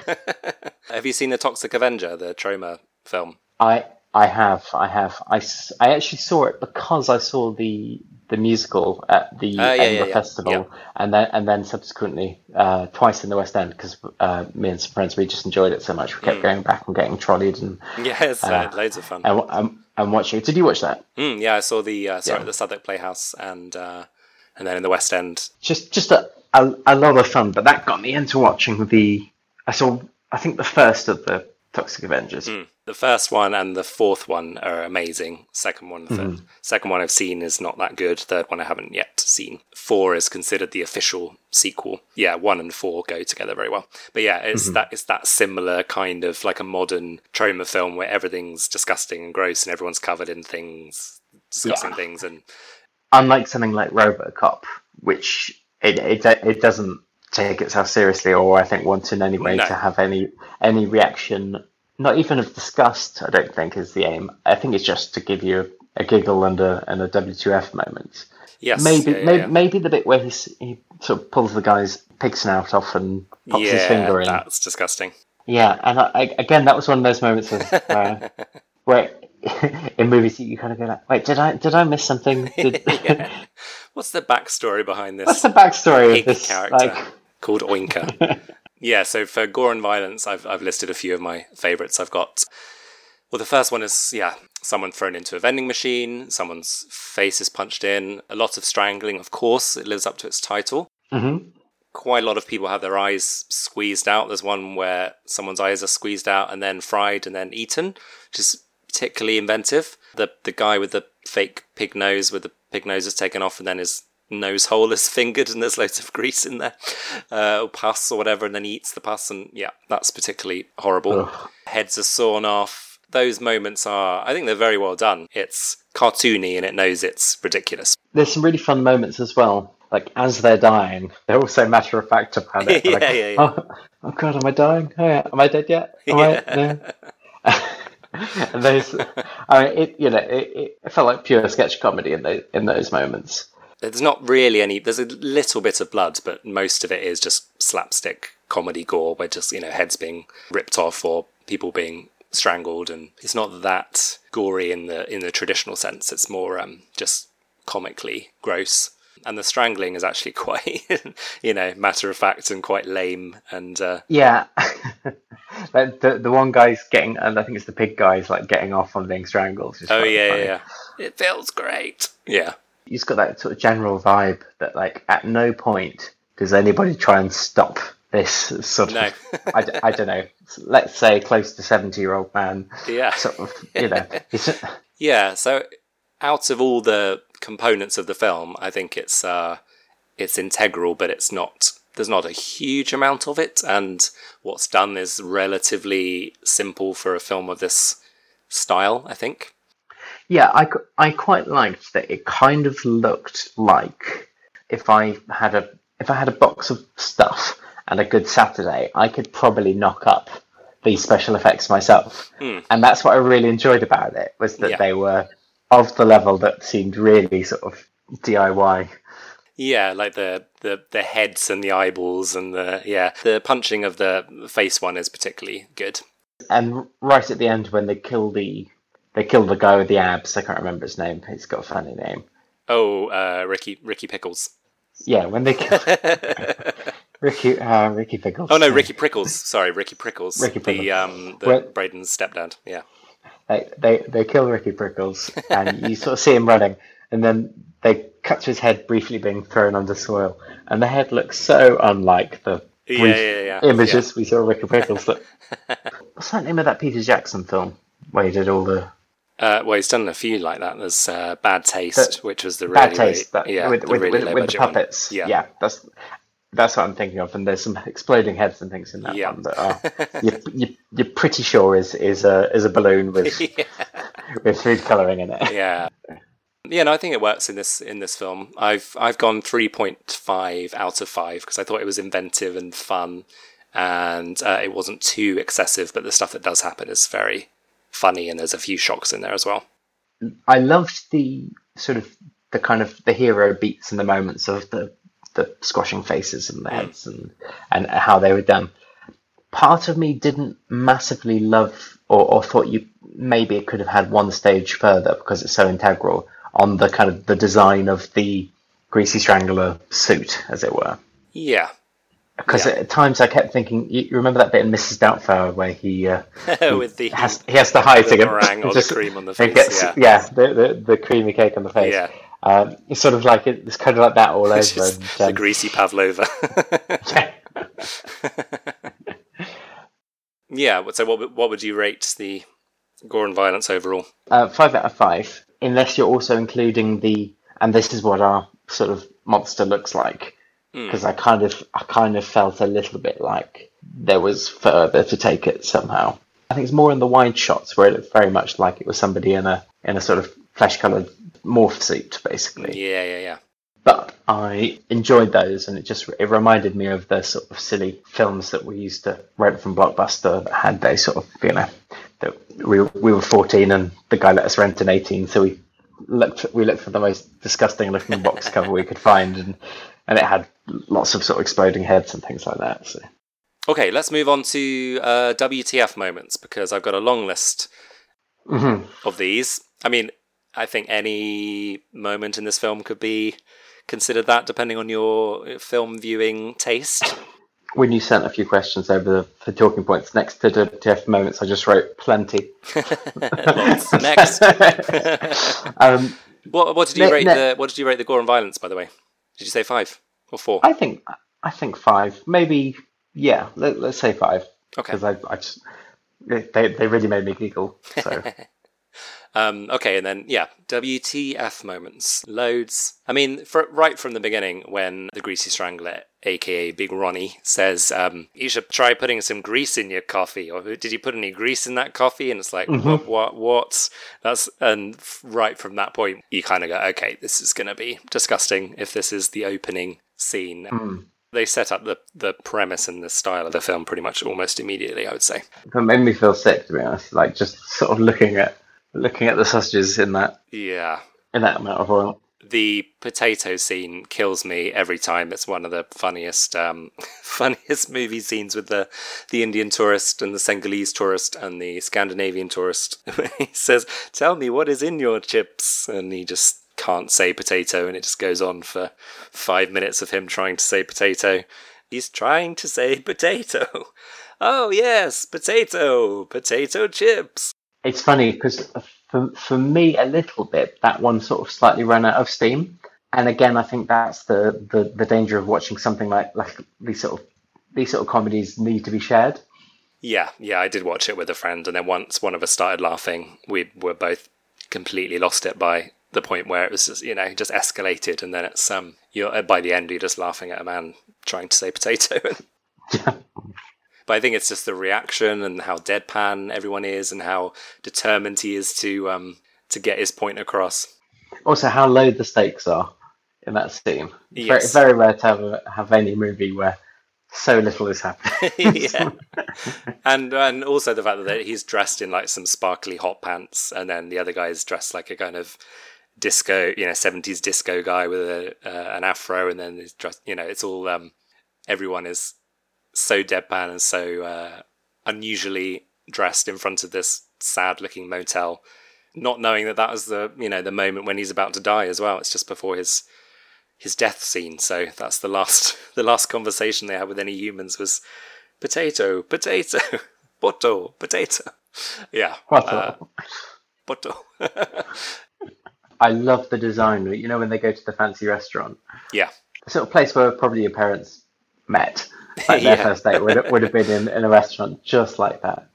Have you seen the Toxic Avenger, the Troma film? I I have I have I, I actually saw it because I saw the the musical at the Ah, yeah, Edinburgh yeah, yeah. Festival, and then and then subsequently uh, twice in the West End because uh, me and some friends we just enjoyed it so much we kept Hmm. going back and getting trolleyed and Yeah, it's uh, loads of fun. and, and, and watching. Did you watch that? Mm, yeah, I saw the uh, sorry the Southwark Playhouse and uh, and then in the West End. Just just a, a a lot of fun, but that got me into watching the. I saw I think the first of the Toxic Avengers. Mm. The first one and the fourth one are amazing. Second one, the third. second one I've seen is not that good. Third one I haven't yet seen. Four is considered the official sequel. Yeah, one and four go together very well. But yeah, it's that it's that similar kind of like a modern Troma film where everything's disgusting and gross and everyone's covered in things, disgusting Yeah. things, and unlike something like RoboCop, which it it, it doesn't take itself seriously, or I think want in any way No. to have any any reaction, not even of disgust. I don't think is the aim. I think it's just to give you a giggle and a and a WTF moment. Yes. maybe yeah, yeah, maybe yeah. maybe the bit where he he sort of pulls the guy's pig snout off and pops his finger in. that's disgusting. Yeah, and I, I, again, that was one of those moments of, uh, where in movies you kind of go like, "Wait, did I did I miss something? Did, Yeah. What's the backstory behind this? What's the backstory of this? character Like, called Oinker. yeah, so for gore and violence, I've I've listed a few of my favourites. I've got well, the first one is yeah, someone thrown into a vending machine, someone's face is punched in, a lot of strangling. Of course, it lives up to its title. mhm. Quite a lot of people have their eyes squeezed out. There's one where someone's eyes are squeezed out and then fried and then eaten, which is particularly inventive. The the guy with the fake pig nose, with the pig nose is taken off and then his nose hole is fingered and there's loads of grease in there, uh, or pus or whatever, and then he eats the pus and yeah, that's particularly horrible. Heads are sawn off. Those moments are, I think they're very well done. It's cartoony and it knows it's ridiculous. There's some really fun moments as well. Like as they're dying, they're also matter of fact about it. Yeah, Like, yeah, yeah. Oh, oh God, am I dying? Oh, yeah. Am I dead yet? Am I? No. and those, I mean, it you know, it, it felt like pure sketch comedy in those in those moments. There's not really any. There's a little bit of blood, but most of it is just slapstick comedy gore, where just you know heads being ripped off or people being strangled, and it's not that gory in the in the traditional sense. It's more um, just comically gross. And the strangling is actually quite, you know, matter of fact and quite lame. And uh, Yeah, the the one guy's getting, and I think it's the pig guy's like getting off on being strangled. oh yeah, yeah, yeah, it feels great. Yeah, You've got that sort of general vibe that like at no point does anybody try and stop this sort of No. I, I don't know let's say close to 70 year old man yeah. sort of you know Yeah, so out of all the components of the film, I think it's uh, it's integral, but it's not. There's not a huge amount of it, and what's done is relatively simple for a film of this style. I think. Yeah I, I quite liked that it kind of looked like if I had a if I had a box of stuff and a good Saturday I could probably knock up these special effects myself hmm. and that's what I really enjoyed about it was that Yeah. they were of the level that seemed really sort of DIY Yeah, like the, the the heads and the eyeballs and the yeah the punching of the face one is particularly good. and right at the end when they kill the they kill the guy with the abs i can't remember his name he's got a funny name Oh, uh, Ricky Ricky Pickles. yeah when they kill ricky uh, ricky pickles Oh no, Ricky Prickles. Sorry, Ricky Prickles. Ricky Prickles. The um the Well- Brayden's stepdad. Yeah. they, they they kill ricky prickles and you sort of see him running and then they cut to his head briefly being thrown under soil and the head looks so unlike the brief yeah, yeah, images we saw of ricky pickles that what's that name of that peter jackson film where he did all the Uh, well, he's done a few like that. There's uh, Bad Taste, The- which was the really, bad taste really- that, yeah, with, the with, really with, with the puppets. Yeah. Yeah. that's that's what I'm thinking of. And there's some exploding heads and things in that Yeah. one that are you're, you're, you're pretty sure is is a is a balloon with with food coloring in it. yeah. Yeah, no, I think it works in this in this film. I've I've gone three point five out of five because I thought it was inventive and fun, and uh, it wasn't too excessive. But the stuff that does happen is very funny, and there's a few shocks in there as well. I loved the sort of the kind of the hero beats and the moments of the the squashing faces and the mm. heads and and how they were done. Part of me didn't massively love or, or thought you maybe it could have had one stage further because it's so integral on the kind of the design of the greasy strangler suit, as it were. Yeah, Because Yeah. at times I kept thinking, you, remember that bit in Mrs. Doubtfire where he uh, with the has he has to hide the meringue or the cream on the face, Gets, yeah. yeah, the, the the creamy cake on the face. Yeah. Um, it's sort of like it, it's kind of like that all over. It's just and, the um, greasy pavlova. yeah. yeah. So what would- what would you rate the gore and violence overall? Uh, five out of five, unless you're also including the and this is what our sort of monster looks like. Hmm. Because I kind of I kind of felt a little bit like there was further to take it somehow. I think it's more in the wide shots where it looked very much like it was somebody in a in a sort of flesh coloured morph suit, basically. Yeah, yeah, yeah. but I enjoyed those, and it just it reminded me of the sort of silly films that we used to rent from Blockbuster that had those sort of you know that we we were fourteen and the guy let us rent an eighteen, so we looked we looked for the most disgusting looking box cover we could find, and and it had lots of sort of exploding heads and things like that. So Okay, let's move on to uh, WTF moments because I've got a long list Mhm. of these. I mean, I think any moment in this film could be considered that, depending on your film viewing taste. when you sent a few questions over for talking points next to WTF moments, I just wrote plenty. Next. um, what, what did you Ne- rate ne- the What did you rate the gore and violence? By the way, did you say five or four? I think I think five, maybe yeah. Let, let's say five Okay. because I, I just they they really made me giggle. So Um, okay, and then yeah, WTF moments, loads. I mean, for, right from the beginning, when the greasy strangler, aka Big Ronnie, says, um, "You should try putting some grease in your coffee," or "Did you put any grease in that coffee?" And it's like, what, what, what? That's and right from that point, you kind of go, "Okay, this is going to be disgusting." If this is the opening scene. They set up the, the premise and the style of the film pretty much almost immediately, I would say. it made me feel sick to be honest. Like just sort of looking at looking at the sausages in that Yeah, in that amount of oil. the potato scene kills me every time. It's one of the funniest, um, funniest movie scenes with the the Indian tourist and the Senegalese tourist and the Scandinavian tourist. he says, "Tell me what is in your chips," and he just can't say potato, and it just goes on for five minutes of him trying to say potato. He's trying to say potato. Oh yes, potato, potato chips. It's funny because for for me a little bit that one sort of slightly ran out of steam. And again, I think that's the, the, the danger of watching something like like these sort of these sort of comedies need to be shared. Yeah, yeah, I did watch it with a friend, and then once one of us started laughing, we were both completely lost it by the point where it was just, you know, just escalated, and then it's um, you're by the end you're just laughing at a man trying to say potato. but I think it's just the reaction and how deadpan everyone is, and how determined he is to um to get his point across. Also, how low the stakes are in that scene. Yes. Very, very rare to have, a, have any movie where so little is happening. yeah, and and also the fact that he's dressed in like some sparkly hot pants, and then the other guy is dressed like a kind of disco, you know, seventies disco guy with a uh, an afro, and then he's dressed, you know, it's all um, everyone is so deadpan and so uh, unusually dressed in front of this sad-looking motel, not knowing that that was the you know the moment when he's about to die as well. It's just before his his death scene. So that's the last the last conversation they had with any humans was potato, potato, poto, potato. Yeah, What uh, poto. I love the design. You know when they go to the fancy restaurant, yeah, the sort of place where probably your parents met. Like their Yeah. first date would, would have been in, in a restaurant just like that.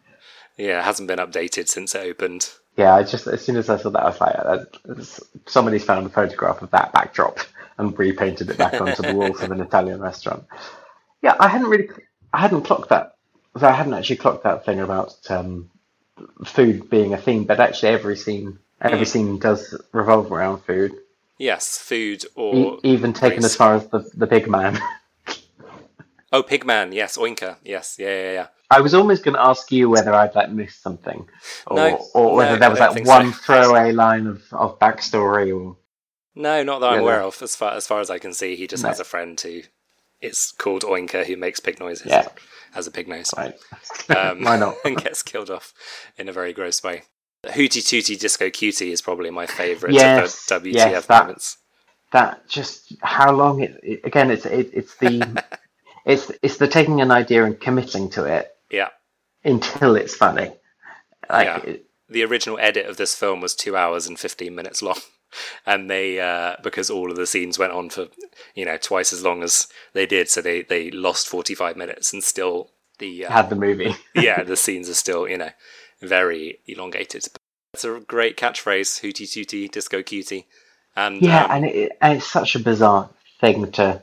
yeah. It hasn't been updated since it opened. Yeah, I just as soon as I saw that, I was like, uh, somebody's found a photograph of that backdrop and repainted it back onto the walls of an Italian restaurant. Yeah, I hadn't really, I hadn't clocked that. I hadn't actually clocked that thing about um, food being a theme, but actually every scene, every scene does revolve around food, Yes, food e- or even taken as far as the the pig man. oh, Pigman. Yes, Oinker. Yes, yeah, yeah, yeah. I was almost going to ask you whether I'd like missed something, or, No, or whether no, there was like one so. throwaway line of, of backstory, or No, not that I'm aware of. As far as far as I can see, he just No. has a friend who is called Oinker who makes pig noises. Yeah. Has a pig nose. right? Um, Why not? and gets killed off in a very gross way. Hootie Tootie Disco Cutie is probably my favourite Yes, of the WTF yes, that- moments. that just how long it, it again it's it, it's the it's it's the taking an idea and committing to it Yeah. until it's funny like Yeah. it- The original edit of this film was two hours and 15 minutes long. And they, uh, because all of the scenes went on for, you know, twice as long as they did, so they, they lost 45 minutes and still the, uh, had the movie yeah, the scenes are still, you know, very elongated. It's a great catchphrase, hootie tootie, disco cutie. And yeah um, and, it, and it's such a bizarre thing to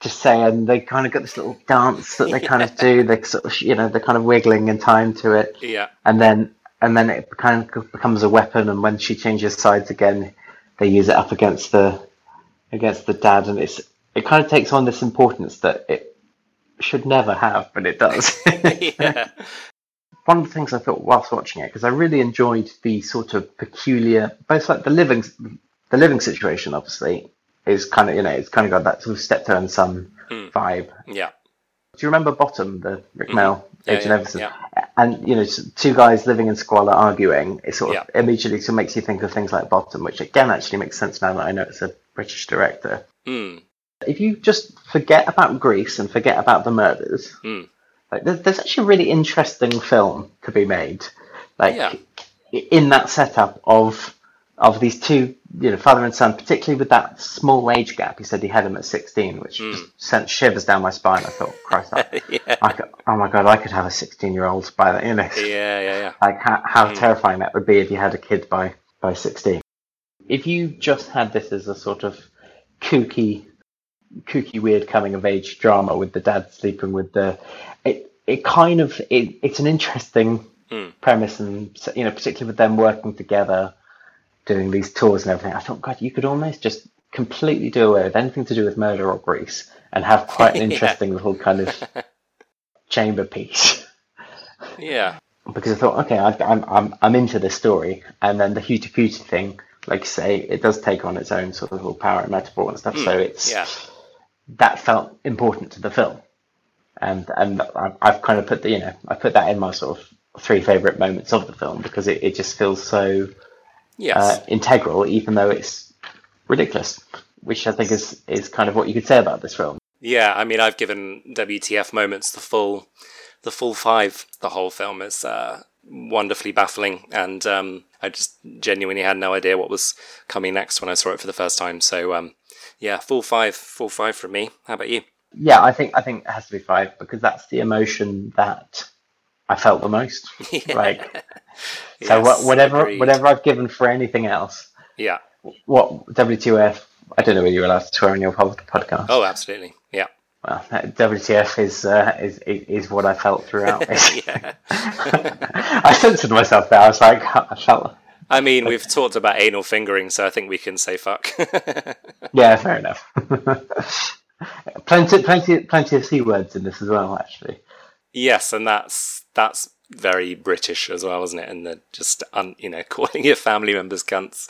to say and they kind of got this little dance that they kind of do. They sort of you know they're kind of wiggling in time to it. Yeah, and then and then it kind of becomes a weapon and when she changes sides again they use it up against the against the dad and it's it kind of takes on this importance that it should never have but it does. Yeah, one of the things I thought whilst watching it because I really enjoyed the sort of peculiar, both like the living, the living situation. Obviously, is kind of you know it's kind of got that sort of steptoe and son vibe. Yeah. Do you remember Bottom, the Rik Mayall, Yeah, Agent yeah, Everson? yeah. And you know, two guys living in squalor arguing. It sort of Yeah. immediately sort of makes you think of things like Bottom, which again actually makes sense now that I know it's a British director. Mm. If you just forget about grease and forget about the murders, Mm. like there's, there's actually a really interesting film to be made, like Yeah. in that setup of of these two, you know, father and son, particularly with that small age gap. He said he had him at 16, which just sent shivers down my spine. I thought, Christ, I. Yeah. I could, oh my god, I could have a 16 year old by that, you know, Yeah, yeah, yeah. like how, how terrifying that would be if you had a kid by by 16. If you just had this as a sort of kooky, kooky, weird coming of age drama with the dad sleeping with the, it it kind of it, it's an interesting Hmm. premise, and you know, particularly with them working together, doing these tours and everything. I thought, God, you could almost just completely do away with anything to do with murder or grease and have quite an Yeah. interesting little kind of chamber piece Yeah. because I thought, okay, I, I'm I'm I'm into this story, and then the Huta Puta thing, like you say, it does take on its own sort of little power and metaphor and stuff. Hmm, so it's. Yeah. that felt important to the film, and and I've, I've kind of put the you know I put that in my sort of three favorite moments of the film because it, it just feels so Yes. uh, integral, even though it's ridiculous, which I think is is kind of what you could say about this film. Yeah, I mean, I've given WTF moments the full, the full five. The whole film is uh, wonderfully baffling, and um, I just genuinely had no idea what was coming next when I saw it for the first time. So, um, yeah, full five, full five from me. How about you? Yeah, I think I think it has to be five because that's the emotion that I felt the most. Like so, Yes, whatever agreed. whatever I've given for anything else, Yeah. what WTF? I don't know whether you're allowed to swear on your podcast. Oh, absolutely. Yeah. Well, WTF is, uh, is is is what I felt throughout. Yeah. I censored myself there. I was like, I felt. I mean, we've talked about anal fingering, so I think we can say fuck. Yeah, fair enough. plenty, plenty, plenty of c words in this as well. Actually, yes, and that's that's very British as well, isn't it? And the just un, you know calling your family members cunts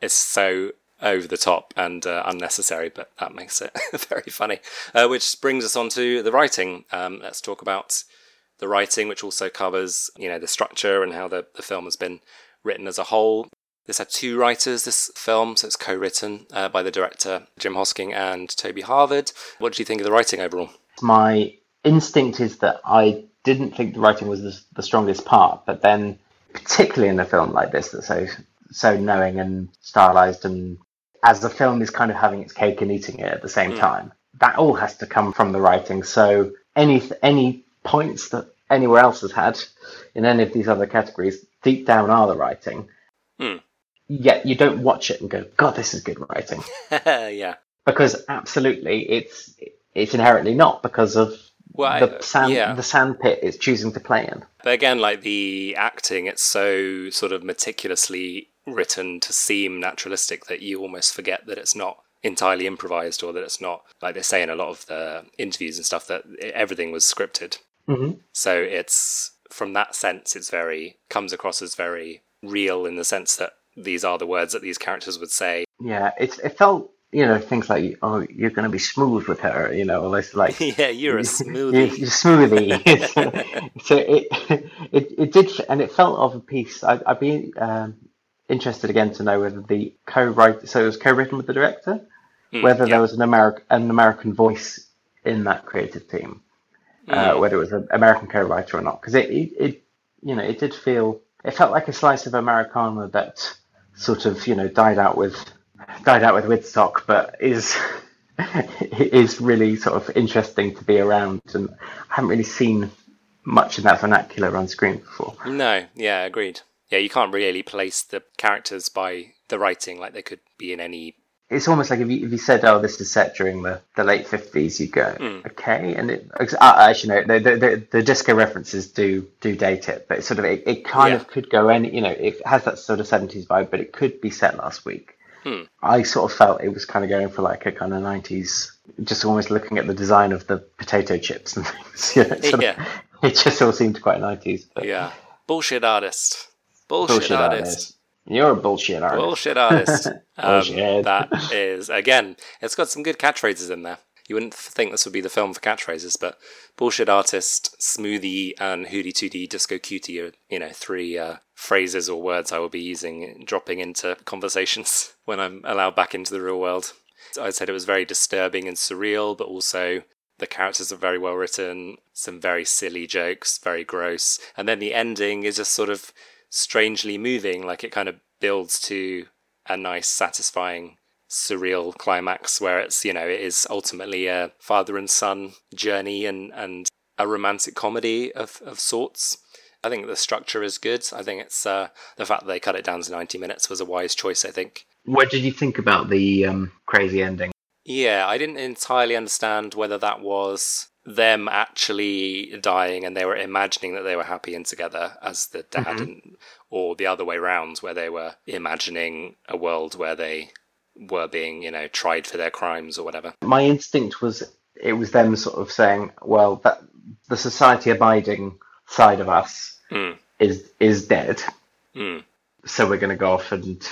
is so over the top and uh, unnecessary, but that makes it very funny. Uh, which brings us on to the writing. Um, let's talk about the writing, which also covers you know the structure and how the, the film has been written as a whole. This had two writers, this film, so it's co written uh, by the director Jim Hosking and Toby Harvard. What do you think of the writing overall? my instinct is that I didn't think the writing was the, the strongest part, but then, particularly in a film like this, that's so so knowing and stylized, and as the film is kind of having its cake and eating it at the same time, that all has to come from the writing. So any any points that anywhere else has had in any of these other categories, deep down are the writing. Hmm. Yet you don't watch it and go, God, this is good writing yeah. because absolutely it's it's inherently not because of Well, I- the sand yeah. the sand pit it's choosing to play in. But again, like the acting, it's so sort of meticulously written to seem naturalistic that you almost forget that it's not entirely improvised or that it's not like they say in a lot of the interviews and stuff that everything was scripted. Mhm. So it's from that sense, it's very comes across as very real in the sense that these are the words that these characters would say. Yeah, it's it felt you know things like oh you're going to be smooth with her you know this like yeah, you're a smoothie. you're smoothie. so it it it did and it felt of a piece. I, I'd be um, interested again to know whether the co-write so it was co-written with the director, whether yeah. there was an American an American voice in that creative team. uh, whether it was an American co-writer or not, because it, it, it, you know, it did feel, it felt like a slice of Americana that sort of, you know, died out with, died out with Woodstock, but is is really sort of interesting to be around, and I haven't really seen much in that vernacular on screen before. No, yeah, agreed. Yeah, you can't really place the characters by the writing like they could be in any. It's almost like if you, if you said, "Oh, this is set during the, the late fifties, you go, Hmm. "Okay," and it uh, actually no, the, the the disco references do do date it, but it sort of it, it kind Yeah. of could go any, you know, it has that sort of seventies vibe, but it could be set last week. Hmm. I sort of felt it was kind of going for like a kind of nineties, just almost looking at the design of the potato chips and things. You know, sort of- Yeah. it just all seemed quite nineties. Yeah. Bullshit artist. Bullshit, bullshit artist. artist. You're a bullshit artist. Bullshit artist. um, Bullshit. that is again, it's got some good catchphrases in there. You wouldn't think this would be the film for catchphrases, but bullshit artist, smoothie, and hootie tootie disco cutie are you know three uh, phrases or words I will be using, dropping into conversations when I'm allowed back into the real world. I said it was very disturbing and surreal, but also the characters are very well written, some very silly jokes, very gross, and then the ending is just sort of strangely moving, like it kind of builds to a nice, satisfying, surreal climax where it's, you know, it is ultimately a father and son journey and, and a romantic comedy of, of sorts. I think the structure is good. I think it's uh, the fact that they cut it down to 90 minutes was a wise choice, I think. What did you think about the um, crazy ending? Yeah, I didn't entirely understand whether that was them actually dying and they were imagining that they were happy and together as the dad, and, or the other way round, where they were imagining a world where they were being, you know, tried for their crimes or whatever. My instinct was it was them sort of saying, well, that the society abiding side of us Mm. is is dead, Mm. so we're going to go off and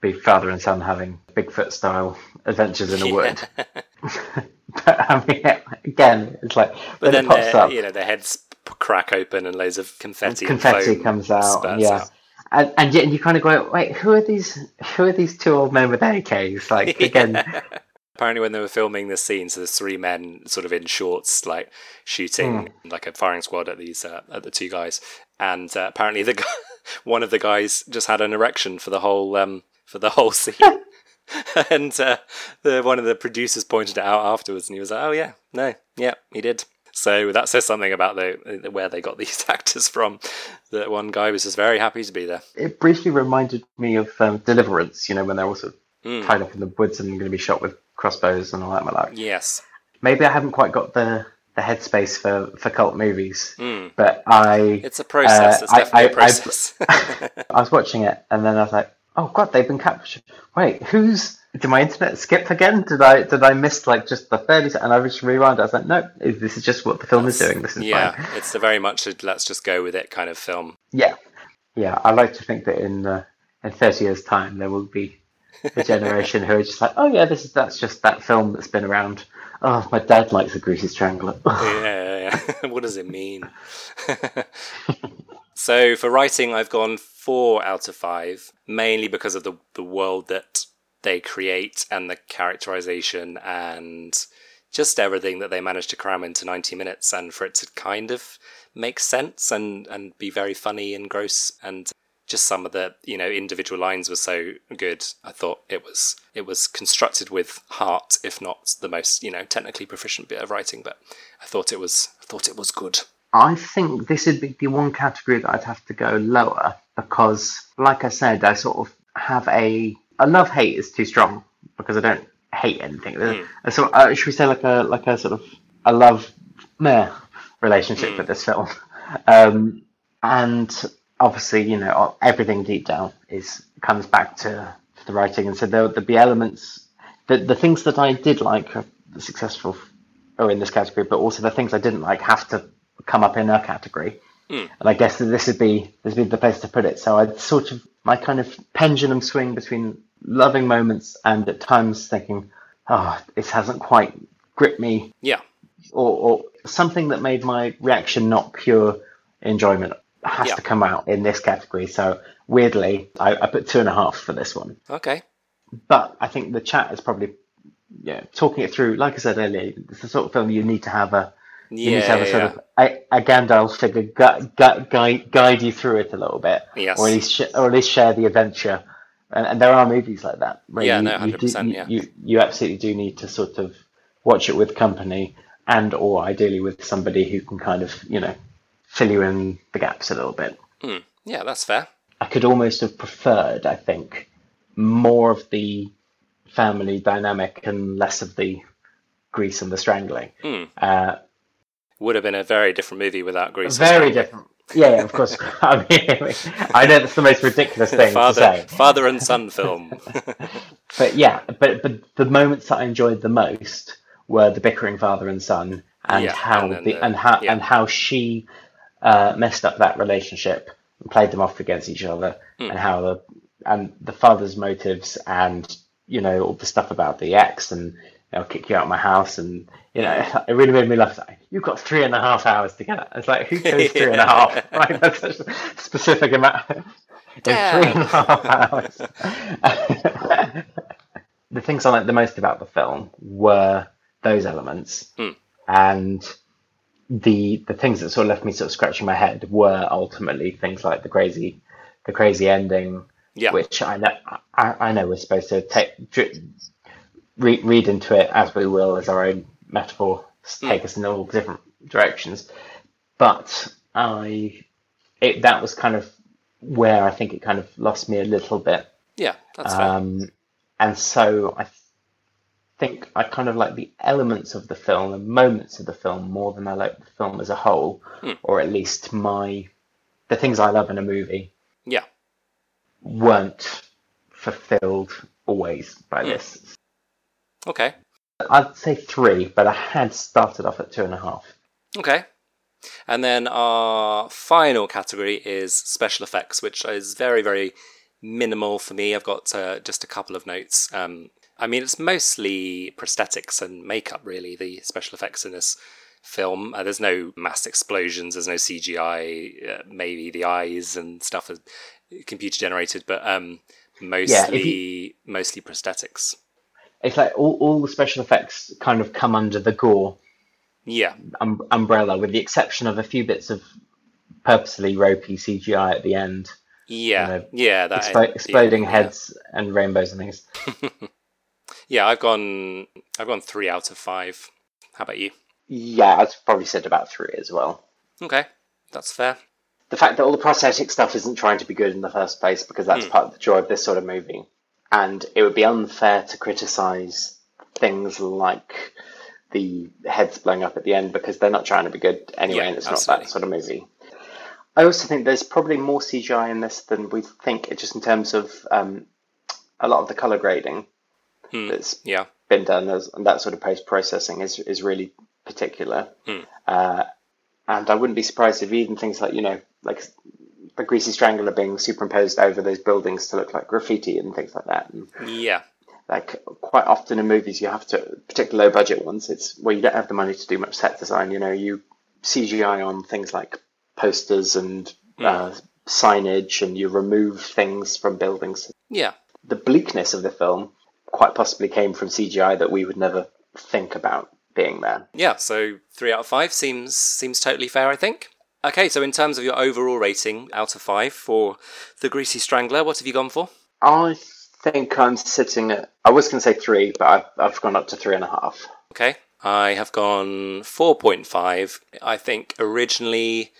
be father and son having Bigfoot style adventures in a wood. but I mean, again, it's like But when then, it pops up, you know, their heads crack open and loads of confetti, confetti comes out, yeah. out. And, and yet you kind of go, wait, who are these? Who are these two old men with AKs? Like again, Apparently, when they were filming this scene, so there's three men sort of in shorts, like shooting like a firing squad at these uh, at the two guys, and uh, apparently the guy, one of the guys just had an erection for the whole um, for the whole scene. and uh, the one of the producers pointed it out afterwards, and he was like, "Oh yeah, no, yeah, he did." So that says something about the where they got these actors from. That one guy was just very happy to be there. it briefly reminded me of um, Deliverance. You know, when they're all sort of Mm. tied up in the woods and going to be shot with crossbows and all that malarkey. Yes. Maybe I haven't quite got the the headspace for for cult movies, Mm. but I It's a process. Uh, it's definitely a I- I- process. I was watching it and then I was like, oh god, they've been captured. Wait, who's? Did my internet skip again? Did I did I miss like just the thirty? And I just rewound. I was like, no, this is just what the film is doing. This is yeah, fine. it's a very much a let's just go with it kind of film. Yeah, yeah. I like to think that in uh, in thirty years' time there will be a generation who are just like, oh yeah, this is that's just that film that's been around. Oh, my dad likes a greasy strangler. Yeah, yeah, yeah. what does it mean? so for writing, I've gone four out of five, mainly because of the the world that they create and the characterization and just everything that they managed to cram into 90 minutes and for it to kind of make sense and, and be very funny and gross and just some of the you know individual lines were so good i thought it was it was constructed with heart if not the most you know technically proficient bit of writing but i thought it was I thought it was good. I think this would be the one category that I'd have to go lower because, like I said, I sort of have a a love hate is too strong because I don't hate anything. A sort uh, should we say like a like a sort of a love meh relationship with this film, um, and obviously you know everything deep down is comes back to the writing, and so there there'll be elements the the things that I did like are successful are in this category, but also the things I didn't like have to come up in a category. And I guess that this would be this would be the place to put it. So I'd sort of my kind of pendulum swing between loving moments and at times thinking, oh, this hasn't quite gripped me, yeah or, or something that made my reaction not pure enjoyment has Yeah. to come out in this category. So weirdly, I, I put two and a half for this one okay but I think the chat is probably yeah talking it through. Like I said earlier, it's the sort of film you need to have a you need to have a sort yeah. of a, a Gandalf figure gu- gu- guide guide you through it a little bit, Yes. or at least sh- or at least share the adventure. And, and there are movies like that. Yeah, you, no, 100%, you, yeah. you you absolutely do need to sort of watch it with company and or ideally with somebody who can kind of you know fill you in the gaps a little bit. Hmm. yeah that's fair I could almost have preferred, I think, more of the family dynamic and less of the grease and the strangling. Hmm. Uh, would have been a very different movie without grease and very different. Yeah, yeah, of course. I mean, I know that's the most ridiculous thing father to say, father and son film but yeah, but but the moments that I enjoyed the most were the bickering father and son and Yeah, how and the, the- and how yeah. and how she uh, messed up that relationship and played them off against each other, Hmm. and how the and the father's motives and you know all the stuff about the ex and I'll kick you out of my house and you know it really made me laugh. Like, You've got three and a half hours together. It's like who goes three and a half? Right, that's such a specific amount. It's three and a half hours. the things I liked the most about the film were those elements, Hmm. and the the things that sort of left me sort of scratching my head were ultimately things like the crazy the crazy ending, Yeah. which I know I, I know we're supposed to take dri- read into it as we will as our own metaphor hmm. take us in all different directions, but I it that was kind of where I think it kind of lost me a little bit. Yeah, that's fair. Um, and so I think I kind of like the elements of the film, the moments of the film, more than I like the film as a whole, hmm. or at least my the things I love in a movie yeah. weren't fulfilled always by hmm. this. Okay. I'd say three, but I had started off at two and a half. Okay. And then our final category is special effects, which is very, very minimal for me. I've got uh, just a couple of notes. Um, I mean, it's mostly prosthetics and makeup, really, the special effects in this film. Uh, there's no mass explosions, there's no CGI, uh, maybe the eyes and stuff are computer generated, but um, mostly, mostly prosthetics. It's like all, all the special effects kind of come under the gore Yeah, um, umbrella, with the exception of a few bits of purposely ropey CGI at the end. yeah, know, yeah. That Explo- exploding yeah. heads and rainbows and things. Yeah, I've gone. I've gone three out of five. How about you? Yeah, I'd probably said about three as well. Okay, that's fair. The fact that all the prosthetic stuff isn't trying to be good in the first place, because that's part of the joy of this sort of movie. And it would be unfair to criticize things like the heads blowing up at the end because they're not trying to be good anyway, Yeah, and it's absolutely. not that sort of movie. I also think there's probably more CGI in this than we think, just in terms of um, a lot of the color grading that's Yeah, been done and that sort of post processing is is really particular. Uh, and I wouldn't be surprised if even things like you know like the greasy strangler being superimposed over those buildings to look like graffiti and things like that. And yeah, like quite often in movies, you have to, particularly low budget ones, it's where you don't have the money to do much set design. You know, you CGI on things like posters and uh, signage, and you remove things from buildings. yeah. The bleakness of the film quite possibly came from CGI that we would never think about being there. Yeah, so three out of five seems seems totally fair, I think. Okay, so in terms of your overall rating out of five for the Greasy Strangler, what have you gone for? I think I'm sitting at. I was going to say three, but I've, I've gone up to three and a half. Okay, I have gone four point five. I think originally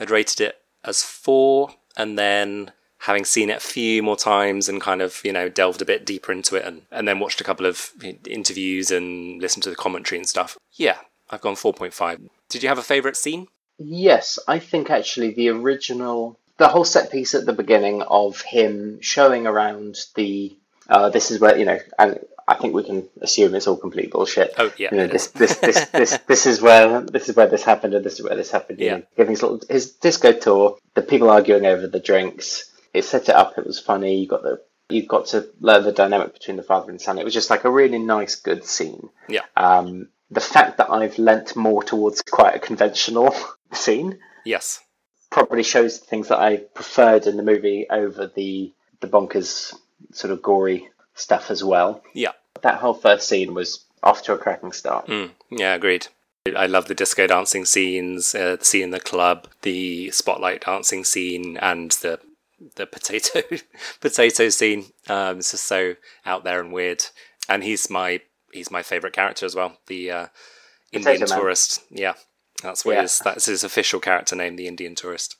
I'd rated it as four, and then having seen it a few more times and kind of you know delved a bit deeper into it, and and then watched a couple of interviews and listened to the commentary and stuff. Yeah, I've gone four point five. Did you have a favourite scene? Yes, I think actually the original, the whole set piece at the beginning of him showing around the, uh, this is where you know, and I think we can assume it's all complete bullshit. Oh, yeah, you know, this, is. this, this, this, this is where this is where this happened, and this is where this happened. Yeah. giving his little his disco tour, the people arguing over the drinks. It set it up. It was funny. You got the you got to learn the dynamic between the father and son. It was just like a really nice, good scene. Yeah. Um, the fact that I've lent more towards quite a conventional scene Yes. probably shows the things that I preferred in the movie over the the bonkers sort of gory stuff as well. Yeah. That whole first scene was off to a cracking start. Mm, yeah, agreed. I love the disco dancing scenes, uh, the scene in the club, the spotlight dancing scene, and the the potato potato scene. Um, it's just so out there and weird. And he's my he's my favorite character as well. The uh, Indian Potato Man. tourist. Yeah, that's what Yeah. his that's his official character name, the Indian tourist.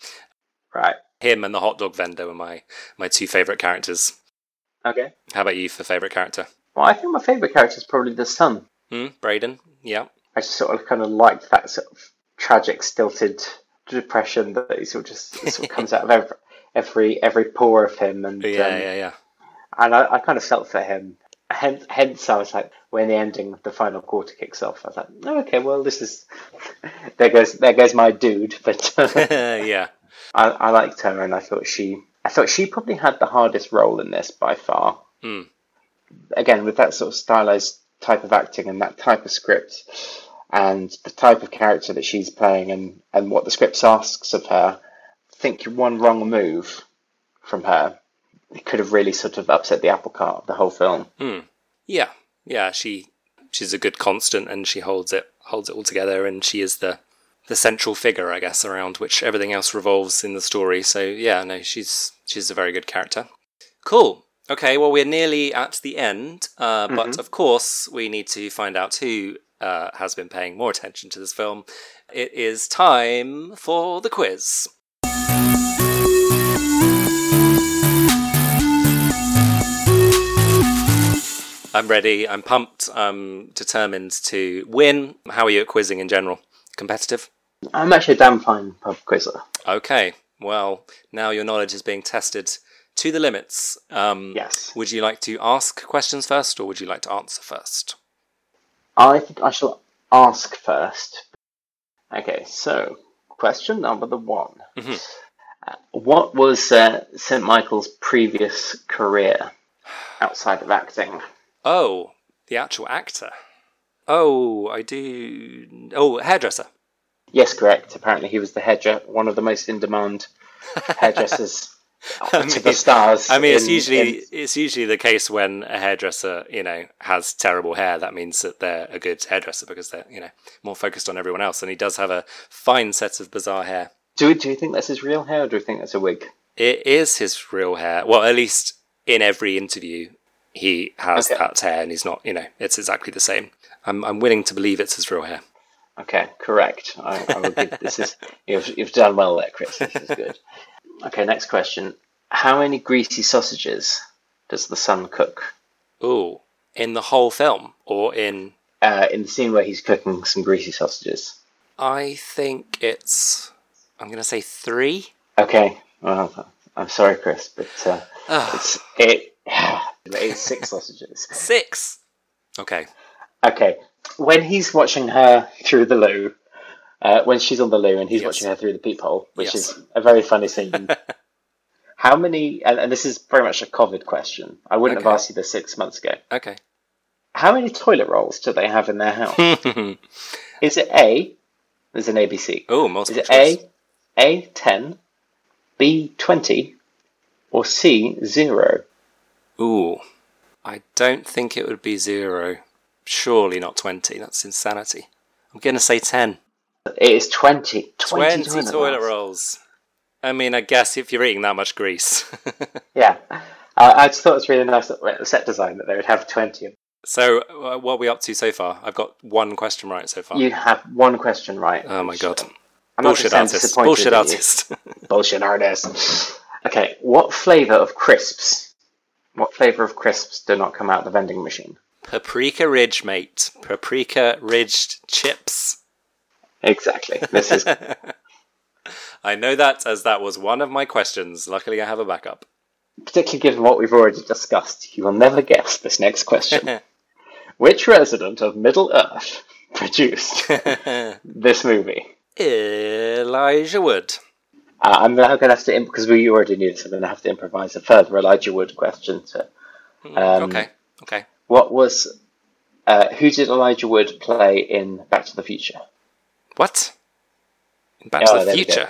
Right. Him and the hot dog vendor were my my two favorite characters. Okay. How about you for favorite character? Well, I think my favourite character is probably the son. Hmm? Brayden. Yeah. I just sort of kind of liked that sort of tragic, stilted depression that he sort of just sort of comes out of every every every pore of him, and Yeah. um, yeah. Yeah. and I, I kind of felt for him. Hence, hence I was like, when the ending, the final quarter kicks off, I was like, oh, okay, well, this is there goes there goes my dude. But uh, yeah. I, I liked her, and I thought she, I thought she probably had the hardest role in this by far. Hmm. Again, with that sort of stylized type of acting and that type of script, and the type of character that she's playing, and and what the script asks of her, I think one wrong move from her it could have really sort of upset the apple cart of the whole film. Yeah, yeah, she she's a good constant, and she holds it holds it all together, and she is the the central figure, I guess, around which everything else revolves in the story. So yeah, no, she's she's a very good character. Cool. Okay, well, we're nearly at the end, uh, but of course, we need to find out who uh, has been paying more attention to this film. It is time for the quiz. I'm ready. I'm pumped. I'm determined to win. How are you at quizzing in general? Competitive? I'm actually a damn fine pub quizzer. Okay. Well, now your knowledge is being tested to the limits. Um, Yes. Would you like to ask questions first, or would you like to answer first? I think I shall ask first. Okay, so question number the one. Uh, what was uh, St. Michael's previous career outside of acting? Oh, the actual actor. Oh, I do. Oh, hairdresser. Yes, correct. Apparently, he was the hairdresser, one of the most in-demand hairdressers to the stars. I mean, it's usually in- it's usually the case when a hairdresser, you know, has terrible hair. That means that they're a good hairdresser because they're, you know, more focused on everyone else. And he does have a fine set of bizarre hair. do do you think that's his real hair, or do you think that's a wig? It is his real hair. Well, at least in every interview, he has Okay. that hair, and he's not. You know, it's exactly the same. I'm I'm willing to believe it's his real hair. Okay, correct. I, I will give, this is you've you've done well there, Chris. This is good. Okay, next question. How many greasy sausages does the son cook? Ooh, in the whole film, or in? Uh, in the scene where he's cooking some greasy sausages. I think it's. I'm gonna say three. Okay, well, I'm sorry, Chris, but uh, it's it. It's six sausages. Six. Okay. Okay, when he's watching her through the loo, uh, when she's on the loo and he's Yes. watching her through the peephole, which Yes. is a very funny scene. How many? And, and this is very much a COVID question. I wouldn't Okay. have asked you this six months ago. Okay. How many toilet rolls do they have in their house? is it A? There's an ABC. oh, Is multiple it choice. A? A ten, B twenty, or C zero? Ooh, I don't think it would be zero. Surely not twenty. That's insanity. I'm gonna say ten. It is twenty. Twenty, Twenty toilet rolls. I mean, I guess if you're eating that much grease. Yeah, uh, I just thought it was really nice that the set design that they would have twenty. so, uh, what are we up to so far? I've got one question right so far. You have one question right. oh my god. I'm Bullshit artist. Bullshit artist. Bullshit artist. Okay, what flavour of crisps? What flavour of crisps do not come out of the vending machine? Paprika Ridge, mate. Paprika Ridged chips. Exactly. This is I know that as that was one of my questions. Luckily, I have a backup. particularly given what we've already discussed. You will never guess this next question. Which resident of Middle Earth produced this movie? Elijah Wood. Uh, I'm now going to have to, because we already knew this, I'm going to have to improvise a further Elijah Wood question. To, um, okay, okay. What was, uh, who did Elijah Wood play in Back to the Future? What? Back Oh, to the there we. Future.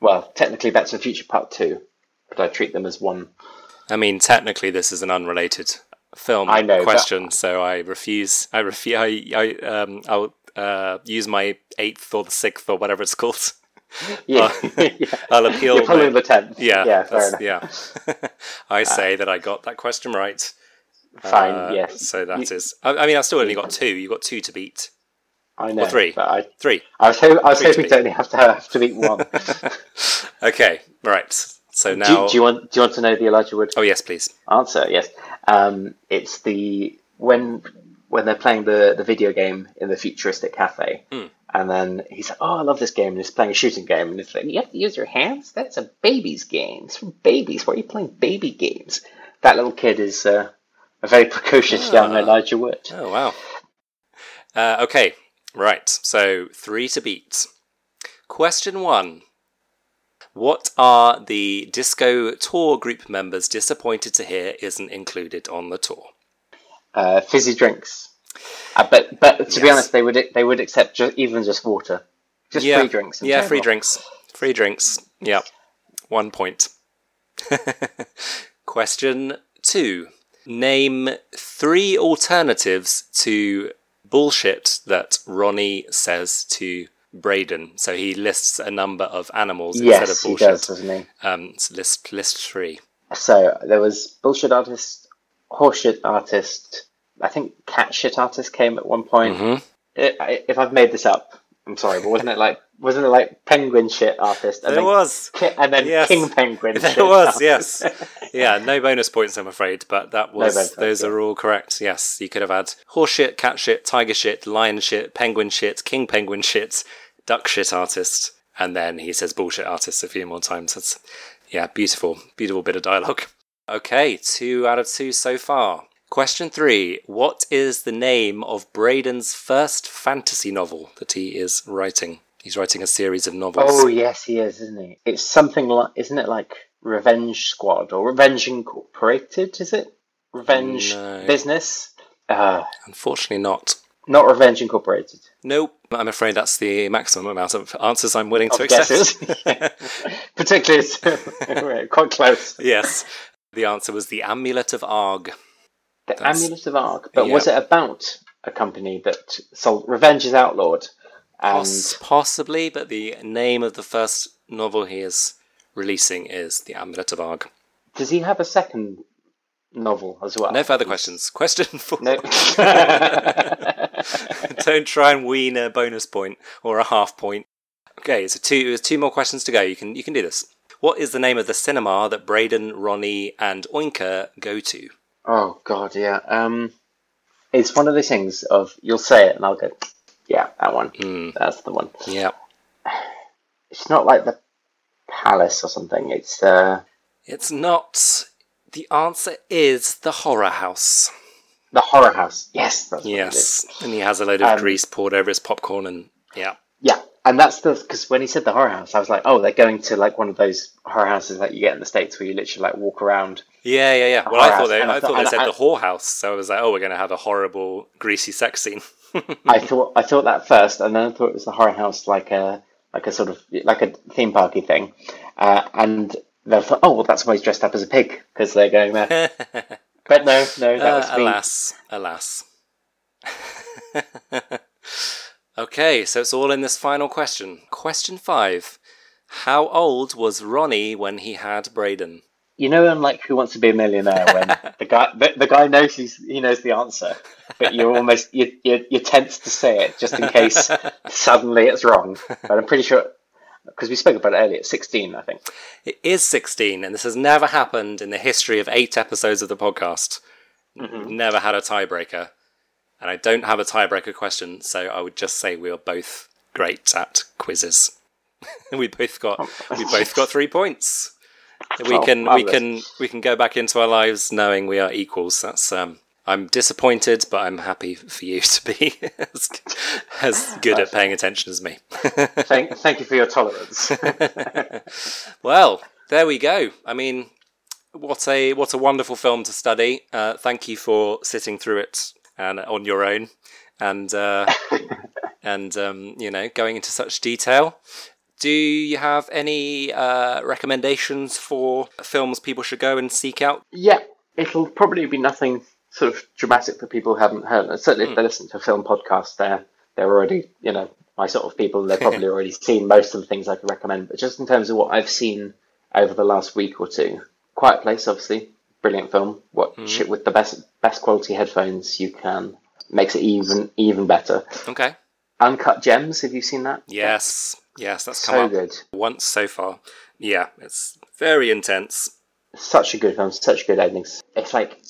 Well, technically Back to the Future Part 2, but I treat them as one. I mean, technically, this is an unrelated film I know, but- question, so I refuse. I refuse. I, I um, I'll uh, use my eighth or the sixth or whatever it's called. Yeah. I'll appeal. You're my- the 10th. yeah, Yeah, fair enough. yeah. I say that I got that question right. Fine, Uh, yes. So that You- is. I, I mean, I still only got two. You got two to beat. I know. three. But I, Three. I was, ho- I was Three hoping to only have to have to beat one. Okay. Right. So now. you, do you want do you want to know the Elijah Wood oh yes, please. answer? Yes. Um, it's the when when they're playing the, the video game in the futuristic cafe, Hmm. And then he's like, "Oh, I love this game," and he's playing a shooting game, and it's like, "You have to use your hands. That's a baby's game. It's for babies. Why are you playing baby games?" That little kid is uh, a very precocious young Ah. Elijah Wood. Oh wow. Uh, okay, right. So three to beat. Question one. What are the disco tour group members disappointed to hear isn't included on the tour? Uh, fizzy drinks. Uh, but but to be honest, they would they would accept ju- even just water, just yeah, free drinks. in Yeah, free drinks. Free drinks. Yep. One point. Question two. Name three alternatives to bullshit that Ronnie says to Brayden. So he lists a number of animals instead of bullshit. Yes, he does, doesn't he? Um, so list list three. So there was bullshit artist, horseshit artist. I think cat shit artist came at one point. Mhm. I- I- if I've made this up, I'm sorry, but wasn't it like wasn't it like penguin shit artist? And There then was. ki- and then Yes. king penguin. It was, artist. yes. Yeah, no bonus points, I'm afraid, but that was bonus points, those yeah. are all correct. Yes, you could have had horse shit, cat shit, tiger shit, lion shit, penguin shit, king penguin shit, duck shit artist, and then he says bullshit artist a few more times. That's yeah, beautiful, beautiful bit of dialogue. Okay, two out of two so far. Question three: What is the name of Brayden's first fantasy novel that he is writing? He's writing a series of novels. Oh yes, he is, isn't he? It's something like, isn't it like Revenge Squad or Revenge Incorporated? Is it Revenge No. Business? Uh, Unfortunately, not. not Revenge Incorporated. Nope. I'm afraid that's the maximum amount of answers I'm willing to accept. Particularly, quite close. yes. The answer was the Amulet of Arg. The That's- Amulet of Arc. But yeah. was it about a company that sold Revenge is Outlawed? And Poss- possibly, but the name of the first novel he is releasing is The Amulet of Arg. does he have a second novel as well? No further questions. Question four. No. Don't try and wean a bonus point or a half point. Okay, so two there's two more questions to go. You can you can do this. What is the name of the cinema that Brayden, Ronnie, and Oinker go to? Oh God, yeah. Um, it's one of those things of you'll say it and I'll go, yeah, that one. Hmm. That's the one. Yeah. It's not like the Palace or something. It's uh, It's not. The answer is the horror house. the Horror House. Yes, that's what it is. Yes, and he has a load of Um, grease poured over his popcorn, and yeah, Yeah, and that's the because when he said the horror house, I was like, oh, they're going to like one of those horror houses that you get in the states where you literally like walk around. Yeah, yeah, yeah. Well, I thought they, I, I thought they said I- the whorehouse, so I was like, oh, we're going to have a horrible greasy sex scene. I thought I thought that first, and then I thought it was the horror house, like a like a sort of like a theme parky thing, uh, and then I thought, oh, well, that's why he's dressed up as a pig because they're going there. but no, no, that was Uh, me. alas, alas. okay, so it's all in this final question. Question five: How old was Ronnie when he had Brayden? You know, unlike Who Wants to Be a Millionaire, when the guy the, the guy knows he's, he knows the answer, but you're almost you you're, you're tense to say it just in case suddenly it's wrong. But I'm pretty sure because we spoke about it earlier. It's 16, I think. It is 16, and this has never happened in the history of eight episodes of the podcast. Mm-hmm. Never had a tiebreaker. And I don't have a tiebreaker question, so I would just say we are both great at quizzes. we both got we both got three points. We Oh, can we can we can go back into our lives knowing we are equals. That's um I'm disappointed, but I'm happy for you to be as, as good at paying attention as me. Thank, thank you for your tolerance. Well, there we go. I mean, what a what a wonderful film to study. Uh, thank you for sitting through it and on your own, and uh, and um, you know going into such detail. Do you have any uh, recommendations for films people should go and seek out? yeah, it'll probably be nothing sort of dramatic for people who haven't heard. Certainly, if they listen to a film podcast, they're they're already you know my sort of people. They've probably already seen most of the things I can recommend. But just in terms of what I've seen over the last week or two, Quiet Place, obviously, brilliant film. Watch it with the best best quality headphones you can. Makes it even even better. Okay. Uncut Gems. Have you seen that? Yes. Yes, that's come So up good. once so far. Yeah, it's very intense. such a good film, such good endings. It's like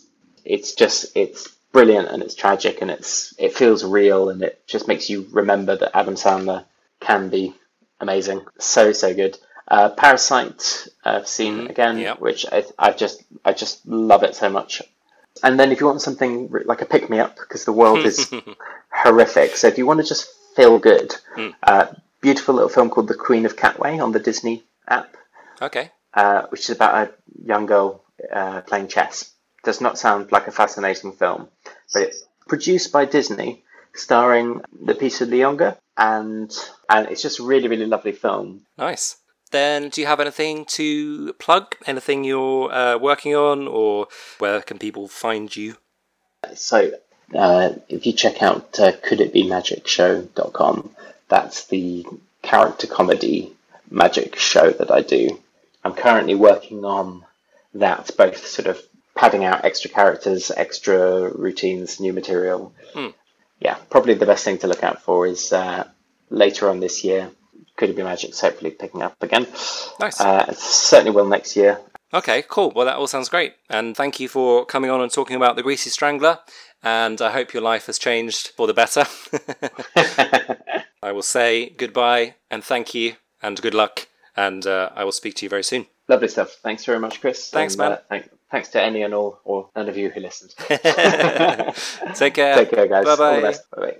it's just it's brilliant and it's tragic and it's it feels real and it just makes you remember that Adam Sandler can be amazing. So so good. Uh, Parasite, I've seen again, yep. which I, I just I just love it so much. And then if you want something like a pick me up, because the world is horrific. So if you want to just feel good, uh, beautiful little film called The Queen of Katwe on the Disney app, Okay. uh, which is about a young girl uh, playing chess. Does not sound like a fascinating film, but it's produced by Disney, starring Lupita Nyong'o, and and it's just a really really lovely film. Nice. Then, do you have anything to plug? Anything you're uh, working on, or where can people find you? So uh, if you check out uh, coulditbemagicshow.com, that's the character comedy magic show that I do. I'm currently working on that, both sort of padding out extra characters, extra routines, new material. Yeah, probably the best thing to look out for is uh, later on this year. Could It Be Magic's hopefully picking up again. Nice. Uh, it certainly will next year. Okay, cool. Well, that all sounds great. And thank you for coming on and talking about the Greasy Strangler. And I hope your life has changed for the better. I will say goodbye and thank you and good luck. And uh, I will speak to you very soon. Lovely stuff. Thanks very much, Chris. Thanks, And, man. Uh, thank, thanks to any and all, or none of you who listened. Take care. Take care, guys. All the Bye-bye. best.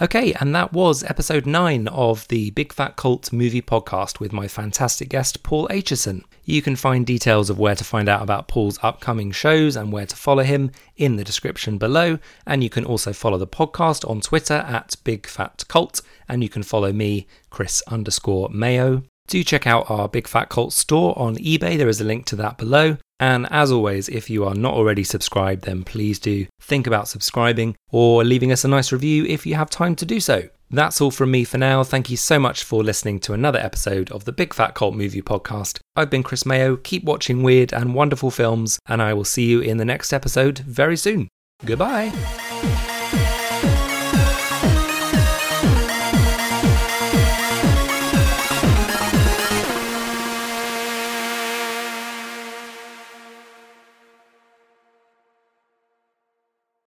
Okay, and that was episode 9 of the Big Fat Cult movie podcast with my fantastic guest, Paul Aitchison. You can find details of where to find out about Paul's upcoming shows and where to follow him in the description below. And you can also follow the podcast on Twitter at Big Fat Cult, and you can follow me, Chris underscore Mayo. Do check out our Big Fat Cult store on eBay, there is a link to that below. And as always, if you are not already subscribed, then please do think about subscribing or leaving us a nice review if you have time to do so. That's all from me for now. Thank you so much for listening to another episode of the Big Fat Cult Movie Podcast. I've been Chris Mayo. Keep watching weird and wonderful films, and I will see you in the next episode very soon. Goodbye.